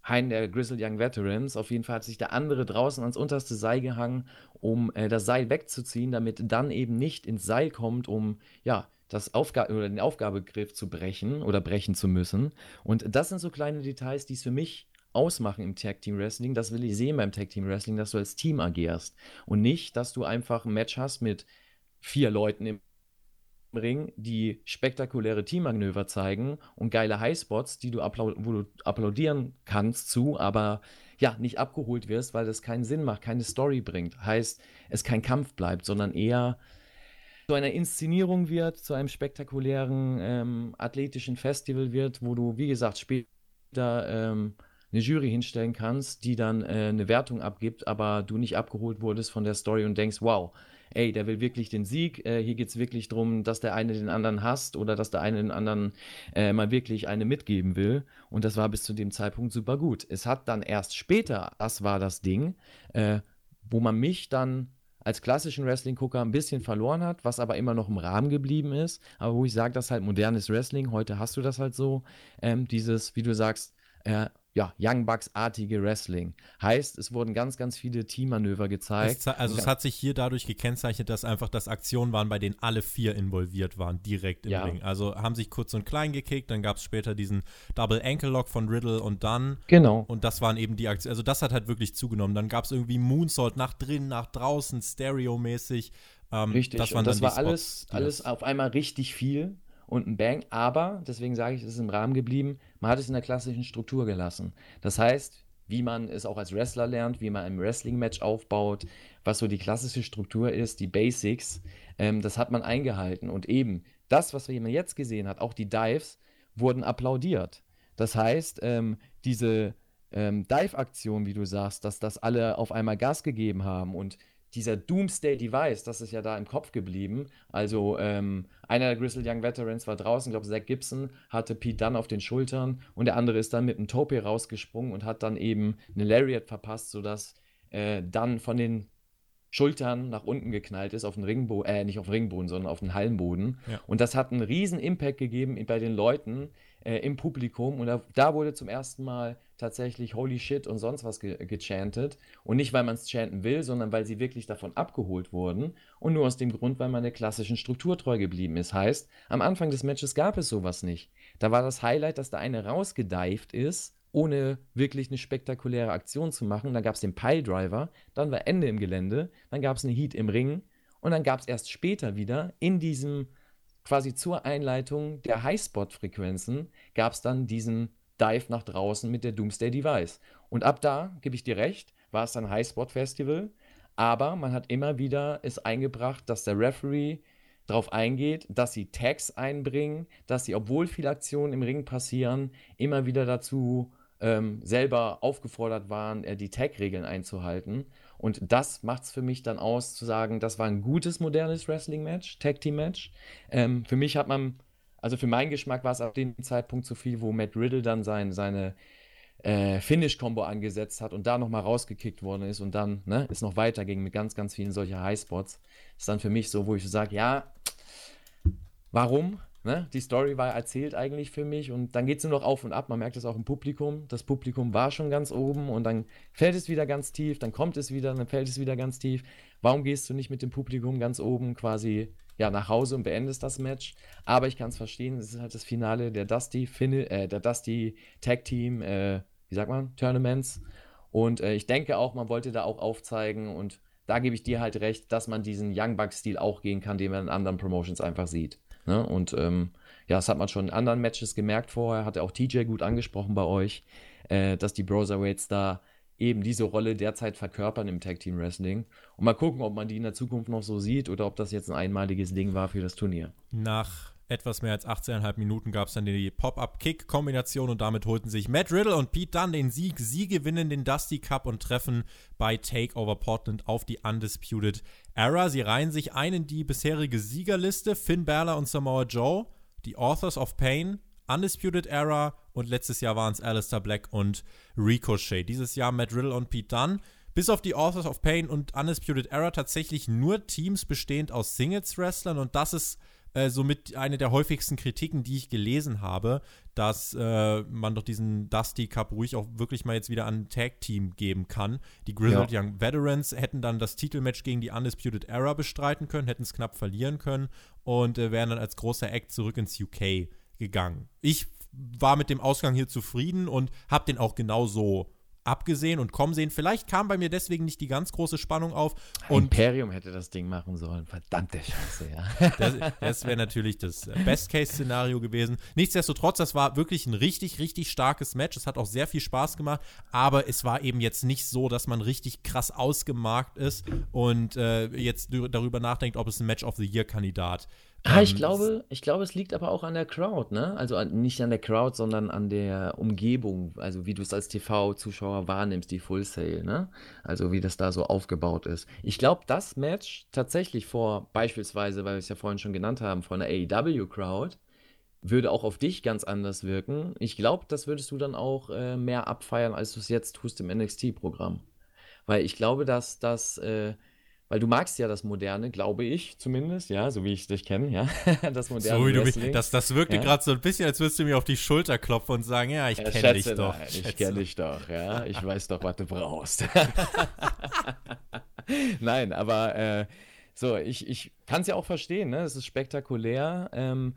einen der Grizzled Young Veterans. Auf jeden Fall hat sich der andere draußen ans unterste Seil gehangen, um äh, das Seil wegzuziehen, damit dann eben nicht ins Seil kommt, um ja das Aufga oder den Aufgabegriff zu brechen oder brechen zu müssen. Und das sind so kleine Details, die es für mich ausmachen im Tag Team Wrestling. Das will ich sehen beim Tag Team Wrestling, dass du als Team agierst und nicht, dass du einfach ein Match hast mit vier Leuten im Ring, die spektakuläre Teammanöver zeigen und geile Highspots, die du wo du applaudieren kannst zu, aber ja, nicht abgeholt wirst, weil das keinen Sinn macht, keine Story bringt. Heißt, es kein Kampf bleibt, sondern eher zu einer Inszenierung wird, zu einem spektakulären ähm, athletischen Festival wird, wo du, wie gesagt, später ähm, eine Jury hinstellen kannst, die dann äh, eine Wertung abgibt, aber du nicht abgeholt wurdest von der Story und denkst, wow, ey, der will wirklich den Sieg. Äh, hier geht es wirklich darum, dass der eine den anderen hasst oder dass der eine den anderen äh, mal wirklich eine mitgeben will. Und das war bis zu dem Zeitpunkt super gut. Es hat dann erst später, das war das Ding, äh, wo man mich dann als klassischen Wrestling-Gucker ein bisschen verloren hat, was aber immer noch im Rahmen geblieben ist. Aber wo ich sage, das ist halt modernes Wrestling. Heute hast du das halt so. Ähm, dieses, wie du sagst, äh, ja, Young Bucks-artige Wrestling. Heißt, es wurden ganz, ganz viele Teammanöver gezeigt. Es, also es hat sich hier dadurch gekennzeichnet, dass einfach das Aktionen waren, bei denen alle vier involviert waren, direkt im ja. Ring. Also haben sich kurz und klein gekickt, dann gab es später diesen Double Ankle Lock von Riddle und dann. Genau. Und das waren eben die Aktionen. Also das hat halt wirklich zugenommen. Dann gab es irgendwie Moonsault nach drinnen, nach draußen, Stereo-mäßig. Ähm, Richtig, das, das war alles, alles auf einmal richtig viel und ein Bang, aber, deswegen sage ich, es ist im Rahmen geblieben, man hat es in der klassischen Struktur gelassen. Das heißt, wie man es auch als Wrestler lernt, wie man ein Wrestling-Match aufbaut, was so die klassische Struktur ist, die Basics, ähm, das hat man eingehalten. Und eben das, was man jetzt gesehen hat, auch die Dives, wurden applaudiert. Das heißt, ähm, diese ähm, Dive-Aktion, wie du sagst, dass das alle auf einmal Gas gegeben haben und dieser Doomsday Device, das ist ja da im Kopf geblieben. Also ähm, einer der Grizzled Young Veterans war draußen, ich glaube Zach Gibson hatte Pete Dunn auf den Schultern und der andere ist dann mit einem Tope rausgesprungen und hat dann eben eine Lariat verpasst, sodass äh, Dunn von den Schultern nach unten geknallt ist auf den Ringboden, äh, nicht auf den Ringboden, sondern auf den Hallenboden. Ja. Und das hat einen riesen Impact gegeben bei den Leuten äh, im Publikum. Und da, da, wurde zum ersten Mal tatsächlich Holy Shit und sonst was ge gechantet. Und nicht, weil man es chanten will, sondern weil sie wirklich davon abgeholt wurden. Und nur aus dem Grund, weil man der klassischen Struktur treu geblieben ist. Heißt, am Anfang des Matches gab es sowas nicht. Da war das Highlight, dass da eine rausgedeift ist ohne wirklich eine spektakuläre Aktion zu machen. Dann gab es den Piledriver, dann war Ende im Gelände, dann gab es eine Heat im Ring und dann gab es erst später wieder in diesem quasi zur Einleitung der Highspot-Frequenzen gab es dann diesen Dive nach draußen mit der Doomsday Device. Und ab da, gebe ich dir recht, war es ein Highspot-Festival, aber man hat immer wieder es eingebracht, dass der Referee darauf eingeht, dass sie Tags einbringen, dass sie, obwohl viele Aktionen im Ring passieren, immer wieder dazu ähm, selber aufgefordert waren, äh, die Tag-Regeln einzuhalten. Und das macht es für mich dann aus, zu sagen, das war ein gutes, modernes Wrestling-Match, Tag-Team-Match. Ähm, für mich hat man, also für meinen Geschmack war es ab dem Zeitpunkt zu viel, wo Matt Riddle dann sein, seine äh, Finish-Combo angesetzt hat und da nochmal rausgekickt worden ist und dann ne, es noch weiterging mit ganz, ganz vielen solcher Highspots. Ist dann für mich so, wo ich sage, ja, warum? Ne? Die Story war erzählt eigentlich für mich und dann geht es nur noch auf und ab. Man merkt es auch im Publikum. Das Publikum war schon ganz oben und dann fällt es wieder ganz tief, dann kommt es wieder, dann fällt es wieder ganz tief. Warum gehst du nicht mit dem Publikum ganz oben quasi ja, nach Hause und beendest das Match? Aber ich kann es verstehen, es ist halt das Finale der Dusty, Fin äh, der Dusty Tag Team, äh, wie sagt man, Tournaments. Und äh, ich denke auch, man wollte da auch aufzeigen und da gebe ich dir halt recht, dass man diesen Young Bucks-Stil auch gehen kann, den man in anderen Promotions einfach sieht. Ne? Und ähm, ja, das hat man schon in anderen Matches gemerkt vorher, hat auch TJ gut angesprochen bei euch, äh, dass die Brotherweights da eben diese Rolle derzeit verkörpern im Tag Team Wrestling. Und mal gucken, ob man die in der Zukunft noch so sieht oder ob das jetzt ein einmaliges Ding war für das Turnier. Nach etwas mehr als 18,5 Minuten gab es dann die Pop-Up-Kick-Kombination und damit holten sich Matt Riddle und Pete Dunne den Sieg. Sie gewinnen den Dusty Cup und treffen bei Takeover Portland auf die Undisputed Era. Sie reihen sich ein in die bisherige Siegerliste. Finn Balor und Samoa Joe, die Authors of Pain, Undisputed Era und letztes Jahr waren es Alistair Black und Ricochet. Dieses Jahr Matt Riddle und Pete Dunne. Bis auf die Authors of Pain und Undisputed Era tatsächlich nur Teams bestehend aus Singles-Wrestlern und das ist äh, somit eine der häufigsten Kritiken, die ich gelesen habe, dass äh, man doch diesen Dusty Cup ruhig auch wirklich mal jetzt wieder an ein Tag-Team geben kann. Die Grizzled ja. Young Veterans hätten dann das Titelmatch gegen die Undisputed Era bestreiten können, hätten es knapp verlieren können und äh, wären dann als großer Act zurück ins UK gegangen. Ich war mit dem Ausgang hier zufrieden und habe den auch genauso abgesehen und kommen sehen. Vielleicht kam bei mir deswegen nicht die ganz große Spannung auf. Und Imperium hätte das Ding machen sollen. Verdammte Scheiße, ja. Das, das wäre natürlich das Best-Case-Szenario gewesen. Nichtsdestotrotz, das war wirklich ein richtig, richtig starkes Match. Es hat auch sehr viel Spaß gemacht, aber es war eben jetzt nicht so, dass man richtig krass ausgemarkt ist und äh, jetzt darüber nachdenkt, ob es ein Match of the Year-Kandidat ist Ah, ich glaube, ich glaube, es liegt aber auch an der Crowd, ne? Also an, nicht an der Crowd, sondern an der Umgebung, also wie du es als TV-Zuschauer wahrnimmst, die Full Sail, ne? Also wie das da so aufgebaut ist. Ich glaube, das Match tatsächlich vor beispielsweise, weil wir es ja vorhin schon genannt haben, vor einer AEW-Crowd, würde auch auf dich ganz anders wirken. Ich glaube, das würdest du dann auch äh, mehr abfeiern, als du es jetzt tust im NXT-Programm. Weil ich glaube, dass das äh, weil du magst ja das Moderne, glaube ich zumindest, ja, so wie ich dich kenne, ja, das Moderne so wie Wrestling. Du, das, das wirkte ja? gerade so ein bisschen, als würdest du mir auf die Schulter klopfen und sagen, ja, ich ja, kenne dich doch. Nein, ich kenne dich doch, ja, ich weiß doch, was du brauchst. nein, aber äh, so, ich, ich kann es ja auch verstehen, ne, es ist spektakulär, ähm,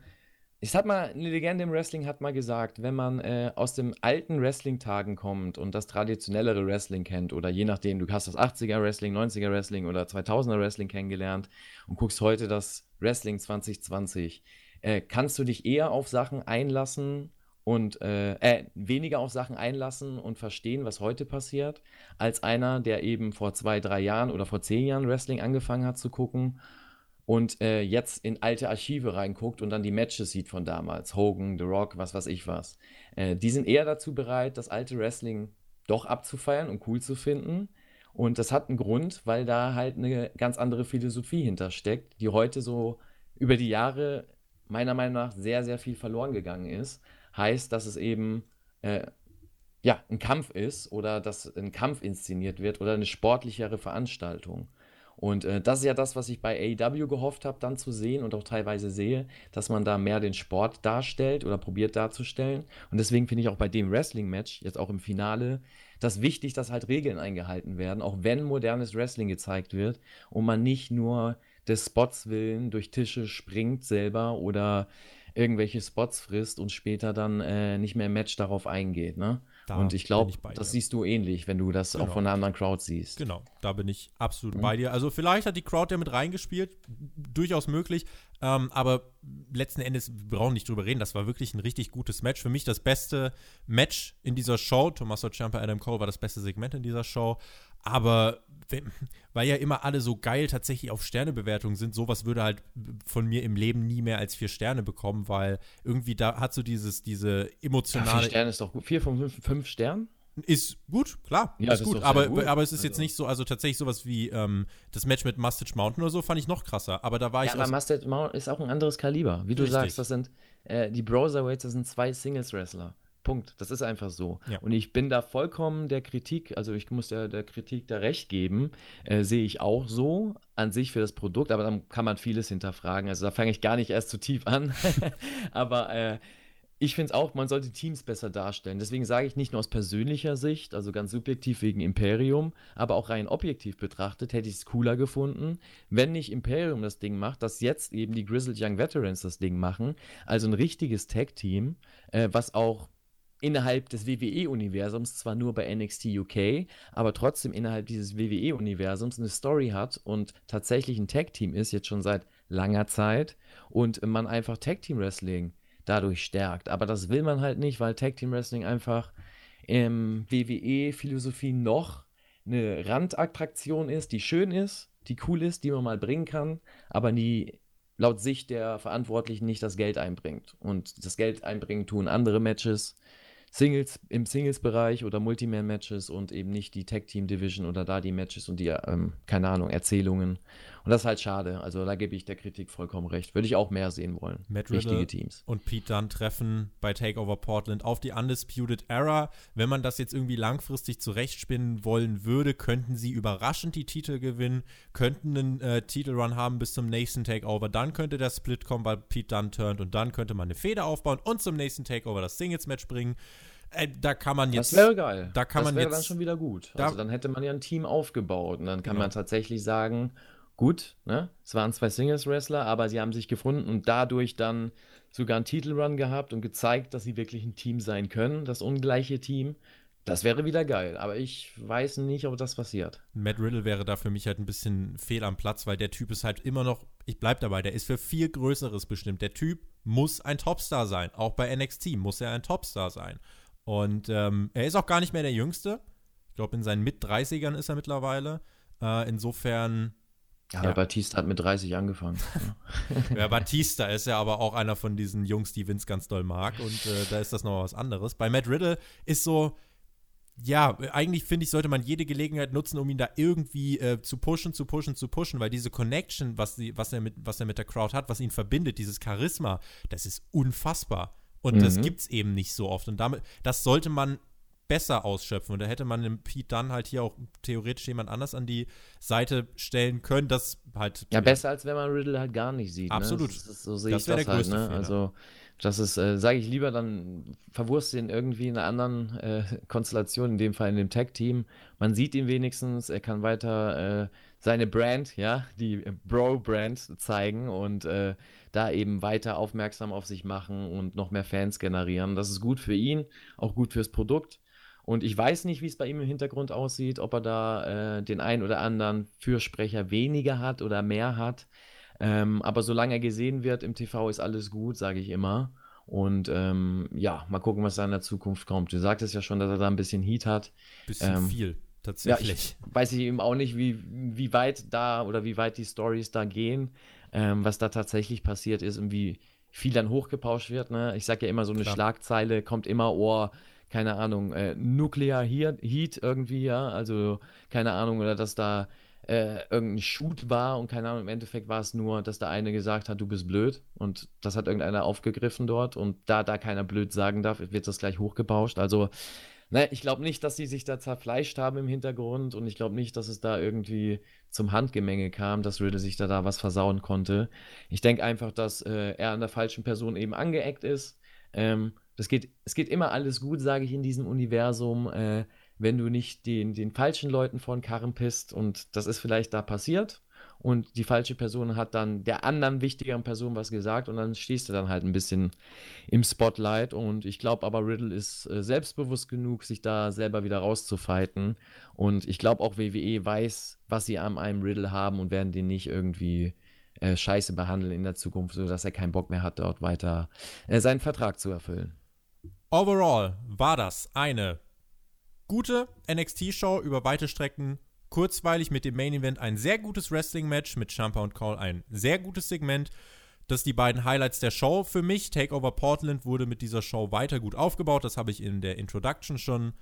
ich hat mal, eine Legende im Wrestling hat mal gesagt, wenn man äh, aus den alten Wrestling-Tagen kommt und das traditionellere Wrestling kennt, oder je nachdem, du hast das 80er-Wrestling, 90er-Wrestling oder 2000er-Wrestling kennengelernt und guckst heute das Wrestling 2020, äh, kannst du dich eher auf Sachen einlassen und äh, äh, weniger auf Sachen einlassen und verstehen, was heute passiert, als einer, der eben vor zwei, drei Jahren oder vor zehn Jahren Wrestling angefangen hat zu gucken und äh, jetzt in alte Archive reinguckt und dann die Matches sieht von damals, Hogan, The Rock, was weiß ich was. Äh, die sind eher dazu bereit, das alte Wrestling doch abzufeiern und cool zu finden. Und das hat einen Grund, weil da halt eine ganz andere Philosophie hintersteckt, die heute so über die Jahre meiner Meinung nach sehr, sehr viel verloren gegangen ist. Heißt, dass es eben äh, ja, ein Kampf ist oder dass ein Kampf inszeniert wird oder eine sportlichere Veranstaltung. Und äh, das ist ja das, was ich bei AEW gehofft habe, dann zu sehen und auch teilweise sehe, dass man da mehr den Sport darstellt oder probiert darzustellen. Und deswegen finde ich auch bei dem Wrestling-Match, jetzt auch im Finale, das wichtig, dass halt Regeln eingehalten werden, auch wenn modernes Wrestling gezeigt wird und man nicht nur des Spots willen durch Tische springt selber oder irgendwelche Spots frisst und später dann äh, nicht mehr im Match darauf eingeht. Ne? Da und ich glaube, das siehst du ähnlich, wenn du das genau. auch von einer anderen Crowd siehst. Genau, da bin ich absolut mhm. bei dir. Also vielleicht hat die Crowd ja mit reingespielt, durchaus möglich. Ähm, aber letzten Endes, wir brauchen nicht drüber reden, das war wirklich ein richtig gutes Match. Für mich das beste Match in dieser Show. Tommaso Ciampa, Adam Cole war das beste Segment in dieser Show. Aber weil ja immer alle so geil tatsächlich auf Sternebewertungen sind, sowas würde halt von mir im Leben nie mehr als vier Sterne bekommen, weil irgendwie da hat so dieses, diese emotionale. Ja, vier Sterne ist doch gut. Vier von fünf, fünf Sternen? Ist gut, klar. Ja, ist gut. Ist aber, gut. aber es ist also. jetzt nicht so, also tatsächlich sowas wie ähm, das Match mit Mustache Mountain oder so fand ich noch krasser. Aber da war ja, ich. Aber Mustache Mountain ist auch ein anderes Kaliber. Wie du Richtig. sagst, das sind äh, die Browserweights, das sind zwei Singles-Wrestler. Punkt. Das ist einfach so. Ja. Und ich bin da vollkommen der Kritik, also ich muss der, der Kritik da recht geben, äh, sehe ich auch so an sich für das Produkt, aber dann kann man vieles hinterfragen. Also da fange ich gar nicht erst zu tief an. aber äh, ich finde es auch, man sollte Teams besser darstellen. Deswegen sage ich nicht nur aus persönlicher Sicht, also ganz subjektiv wegen Imperium, aber auch rein objektiv betrachtet, hätte ich es cooler gefunden, wenn nicht Imperium das Ding macht, dass jetzt eben die Grizzled Young Veterans das Ding machen. Also ein richtiges Tag-Team, äh, was auch innerhalb des WWE-Universums, zwar nur bei NXT UK, aber trotzdem innerhalb dieses WWE-Universums eine Story hat und tatsächlich ein Tag-Team ist, jetzt schon seit langer Zeit, und man einfach Tag-Team-Wrestling dadurch stärkt. Aber das will man halt nicht, weil Tag-Team-Wrestling einfach im WWE-Philosophie noch eine Randattraktion ist, die schön ist, die cool ist, die man mal bringen kann, aber die laut Sicht der Verantwortlichen nicht das Geld einbringt. Und das Geld einbringen tun andere Matches, Singles im Singles-Bereich oder Multiman-Matches und eben nicht die Tag-Team-Division oder da die Matches und die, ähm, keine Ahnung, Erzählungen. Und das ist halt schade. Also da gebe ich der Kritik vollkommen recht. Würde ich auch mehr sehen wollen. Matt Wichtige Teams. Und Pete Dunne treffen bei Takeover Portland auf die Undisputed Era. Wenn man das jetzt irgendwie langfristig zurechtspinnen wollen würde, könnten sie überraschend die Titel gewinnen, könnten einen äh, Titelrun haben bis zum nächsten Takeover. Dann könnte der Split kommen, weil Pete Dunne turnt und dann könnte man eine Feder aufbauen und zum nächsten Takeover das Singles-Match bringen. Äh, da kann man jetzt. Das wäre geil. Da kann das wäre dann schon wieder gut. Da, also dann hätte man ja ein Team aufgebaut und dann kann genau. man tatsächlich sagen, gut, ne? Es waren zwei Singles-Wrestler, aber sie haben sich gefunden und dadurch dann sogar einen Titelrun gehabt und gezeigt, dass sie wirklich ein Team sein können, das ungleiche Team. Das wäre wieder geil, aber ich weiß nicht, ob das passiert. Matt Riddle wäre da für mich halt ein bisschen fehl am Platz, weil der Typ ist halt immer noch, ich bleib dabei, der ist für viel Größeres bestimmt. Der Typ muss ein Topstar sein. Auch bei NXT muss er ein Topstar sein. Und ähm, er ist auch gar nicht mehr der Jüngste. Ich glaube, in seinen Mit-30ern ist er mittlerweile. Äh, insofern. Ja, ja, Batista hat mit 30 angefangen. ja, Batista ist ja aber auch einer von diesen Jungs, die Vince ganz doll mag. Und äh, da ist das noch was anderes. Bei Matt Riddle ist so. Ja, eigentlich finde ich, sollte man jede Gelegenheit nutzen, um ihn da irgendwie äh, zu pushen, zu pushen, zu pushen, weil diese Connection, was, die, was, er mit, was er mit der Crowd hat, was ihn verbindet, dieses Charisma, das ist unfassbar. Und mhm. das es eben nicht so oft. Und damit, das sollte man besser ausschöpfen. Und da hätte man dem Pete dann halt hier auch theoretisch jemand anders an die Seite stellen können, das halt. Ja, besser als wenn man Riddle halt gar nicht sieht. Ne? Absolut. Ne? Das ist, so sehe ich das halt. Ne? Also, das ist, äh, sage ich lieber, dann verwurst ihn irgendwie in einer anderen äh, Konstellation, in dem Fall in dem Tag-Team. Man sieht ihn wenigstens, er kann weiter äh, seine Brand, ja, die Bro-Brand zeigen und äh, da eben weiter aufmerksam auf sich machen und noch mehr Fans generieren. Das ist gut für ihn, auch gut fürs Produkt. Und ich weiß nicht, wie es bei ihm im Hintergrund aussieht, ob er da äh, den einen oder anderen Fürsprecher weniger hat oder mehr hat. Ähm, aber solange er gesehen wird im TV, ist alles gut, sage ich immer. Und ähm, ja, mal gucken, was da in der Zukunft kommt. Du sagtest ja schon, dass er da ein bisschen Heat hat. Bisschen ähm, viel, tatsächlich. Ja, ich weiß ich eben auch nicht, wie, wie weit da oder wie weit die Stories da gehen ähm, was da tatsächlich passiert ist und wie viel dann hochgepauscht wird. Ne? Ich sage ja immer, so eine Klar. Schlagzeile kommt immer, oh, keine Ahnung, äh, Nuclear Heat irgendwie, ja, also keine Ahnung, oder dass da äh, irgendein Shoot war und keine Ahnung, im Endeffekt war es nur, dass der eine gesagt hat, du bist blöd und das hat irgendeiner aufgegriffen dort und da da keiner blöd sagen darf, wird das gleich hochgepauscht. Also Ne, ich glaube nicht, dass sie sich da zerfleischt haben im Hintergrund und ich glaube nicht, dass es da irgendwie zum Handgemenge kam, dass Riddle sich da, da was versauen konnte. Ich denke einfach, dass äh, er an der falschen Person eben angeeckt ist. Ähm, das geht, es geht immer alles gut, sage ich in diesem Universum, äh, wenn du nicht den, den falschen Leuten vor den Karren pisst und das ist vielleicht da passiert und die falsche Person hat dann der anderen wichtigeren Person was gesagt und dann stehst du dann halt ein bisschen im Spotlight und ich glaube aber Riddle ist äh, selbstbewusst genug, sich da selber wieder rauszufighten und ich glaube auch WWE weiß, was sie an einem Riddle haben und werden den nicht irgendwie äh, scheiße behandeln in der Zukunft, sodass er keinen Bock mehr hat, dort weiter äh, seinen Vertrag zu erfüllen. Overall war das eine gute NXT-Show über weite Strecken kurzweilig mit dem Main Event ein sehr gutes Wrestling-Match, mit Champa und Call ein sehr gutes Segment. Das sind die beiden Highlights der Show für mich. Takeover Portland wurde mit dieser Show weiter gut aufgebaut. Das habe ich in der Introduction schon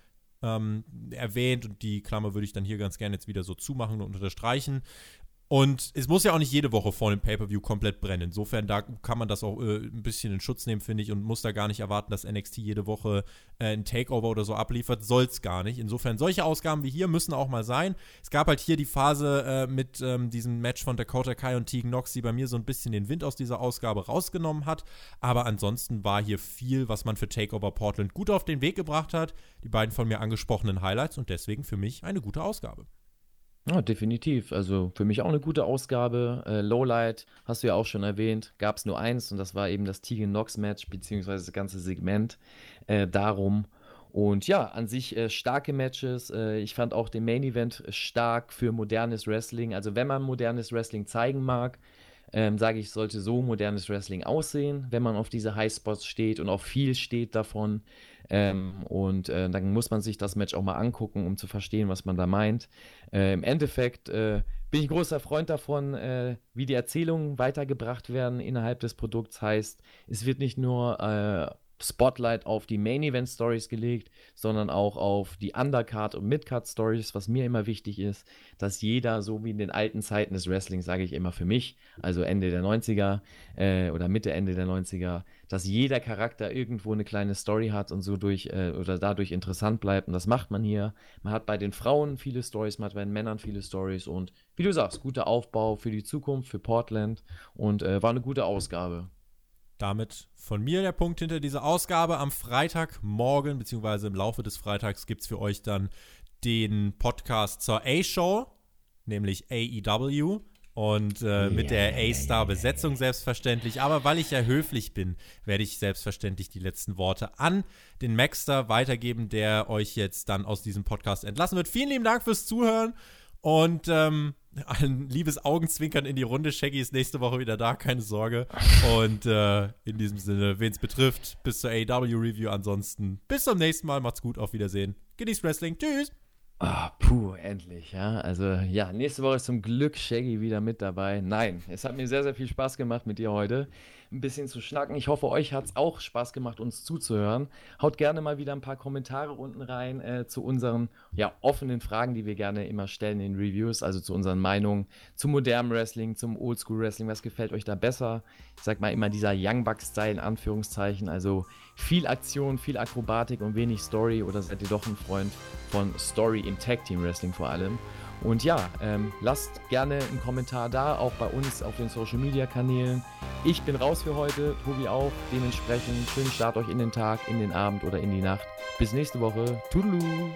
ähm, erwähnt und die Klammer würde ich dann hier ganz gerne jetzt wieder so zumachen und unterstreichen. Und es muss ja auch nicht jede Woche vor dem Pay-Per-View komplett brennen. Insofern, da kann man das auch äh, ein bisschen in Schutz nehmen, finde ich, und muss da gar nicht erwarten, dass NXT jede Woche äh, ein Takeover oder so abliefert. Soll es gar nicht. Insofern, solche Ausgaben wie hier müssen auch mal sein. Es gab halt hier die Phase äh, mit ähm, diesem Match von Dakota Kai und Tegan Nox, die bei mir so ein bisschen den Wind aus dieser Ausgabe rausgenommen hat. Aber ansonsten war hier viel, was man für Takeover Portland gut auf den Weg gebracht hat. Die beiden von mir angesprochenen Highlights und deswegen für mich eine gute Ausgabe. Ja, definitiv. Also für mich auch eine gute Ausgabe. Äh, Lowlight hast du ja auch schon erwähnt. Gab es nur eins und das war eben das Tegan Nox Match, beziehungsweise das ganze Segment äh, darum. Und ja, an sich äh, starke Matches. Äh, ich fand auch den Main Event stark für modernes Wrestling. Also wenn man modernes Wrestling zeigen mag, ähm, sage ich, sollte so modernes Wrestling aussehen, wenn man auf diese Highspots steht und auch viel steht davon. Ähm, und äh, dann muss man sich das Match auch mal angucken, um zu verstehen, was man da meint. Äh, Im Endeffekt äh, bin ich großer Freund davon, äh, wie die Erzählungen weitergebracht werden innerhalb des Produkts. Heißt, es wird nicht nur äh, Spotlight auf die Main Event Stories gelegt, sondern auch auf die Undercard und Midcard Stories, was mir immer wichtig ist, dass jeder, so wie in den alten Zeiten des Wrestlings, sage ich immer für mich, also Ende der 90er äh, oder Mitte, Ende der 90er, dass jeder Charakter irgendwo eine kleine Story hat und so durch äh, oder dadurch interessant bleibt. Und das macht man hier. Man hat bei den Frauen viele Stories, man hat bei den Männern viele Stories und wie du sagst, guter Aufbau für die Zukunft, für Portland und äh, war eine gute Ausgabe. Damit von mir der Punkt hinter dieser Ausgabe. Am Freitagmorgen, beziehungsweise im Laufe des Freitags, gibt es für euch dann den Podcast zur A-Show, nämlich AEW. Und äh, mit der A-Star-Besetzung selbstverständlich. Aber weil ich ja höflich bin, werde ich selbstverständlich die letzten Worte an den Maxter weitergeben, der euch jetzt dann aus diesem Podcast entlassen wird. Vielen lieben Dank fürs Zuhören. Und ähm, ein liebes Augenzwinkern in die Runde. Shaggy ist nächste Woche wieder da, keine Sorge. Und äh, in diesem Sinne, wen es betrifft, bis zur AW-Review. Ansonsten bis zum nächsten Mal. Macht's gut, auf Wiedersehen. Genießt Wrestling. Tschüss. Ah, puh, endlich, ja. Also, ja, nächste Woche ist zum Glück Shaggy wieder mit dabei. Nein, es hat mir sehr, sehr viel Spaß gemacht mit dir heute ein bisschen zu schnacken. Ich hoffe, euch hat es auch Spaß gemacht, uns zuzuhören. Haut gerne mal wieder ein paar Kommentare unten rein äh, zu unseren ja, offenen Fragen, die wir gerne immer stellen in Reviews, also zu unseren Meinungen zum modernen Wrestling, zum Oldschool Wrestling. Was gefällt euch da besser? Ich sag mal immer dieser Young Bucks-Style in Anführungszeichen, also viel Aktion, viel Akrobatik und wenig Story oder seid ihr doch ein Freund von Story im Tag Team Wrestling vor allem? Und ja, ähm, lasst gerne einen Kommentar da, auch bei uns auf den Social Media Kanälen. Ich bin raus für heute, Tobi auch. Dementsprechend schönen Start euch in den Tag, in den Abend oder in die Nacht. Bis nächste Woche. Toodaloo!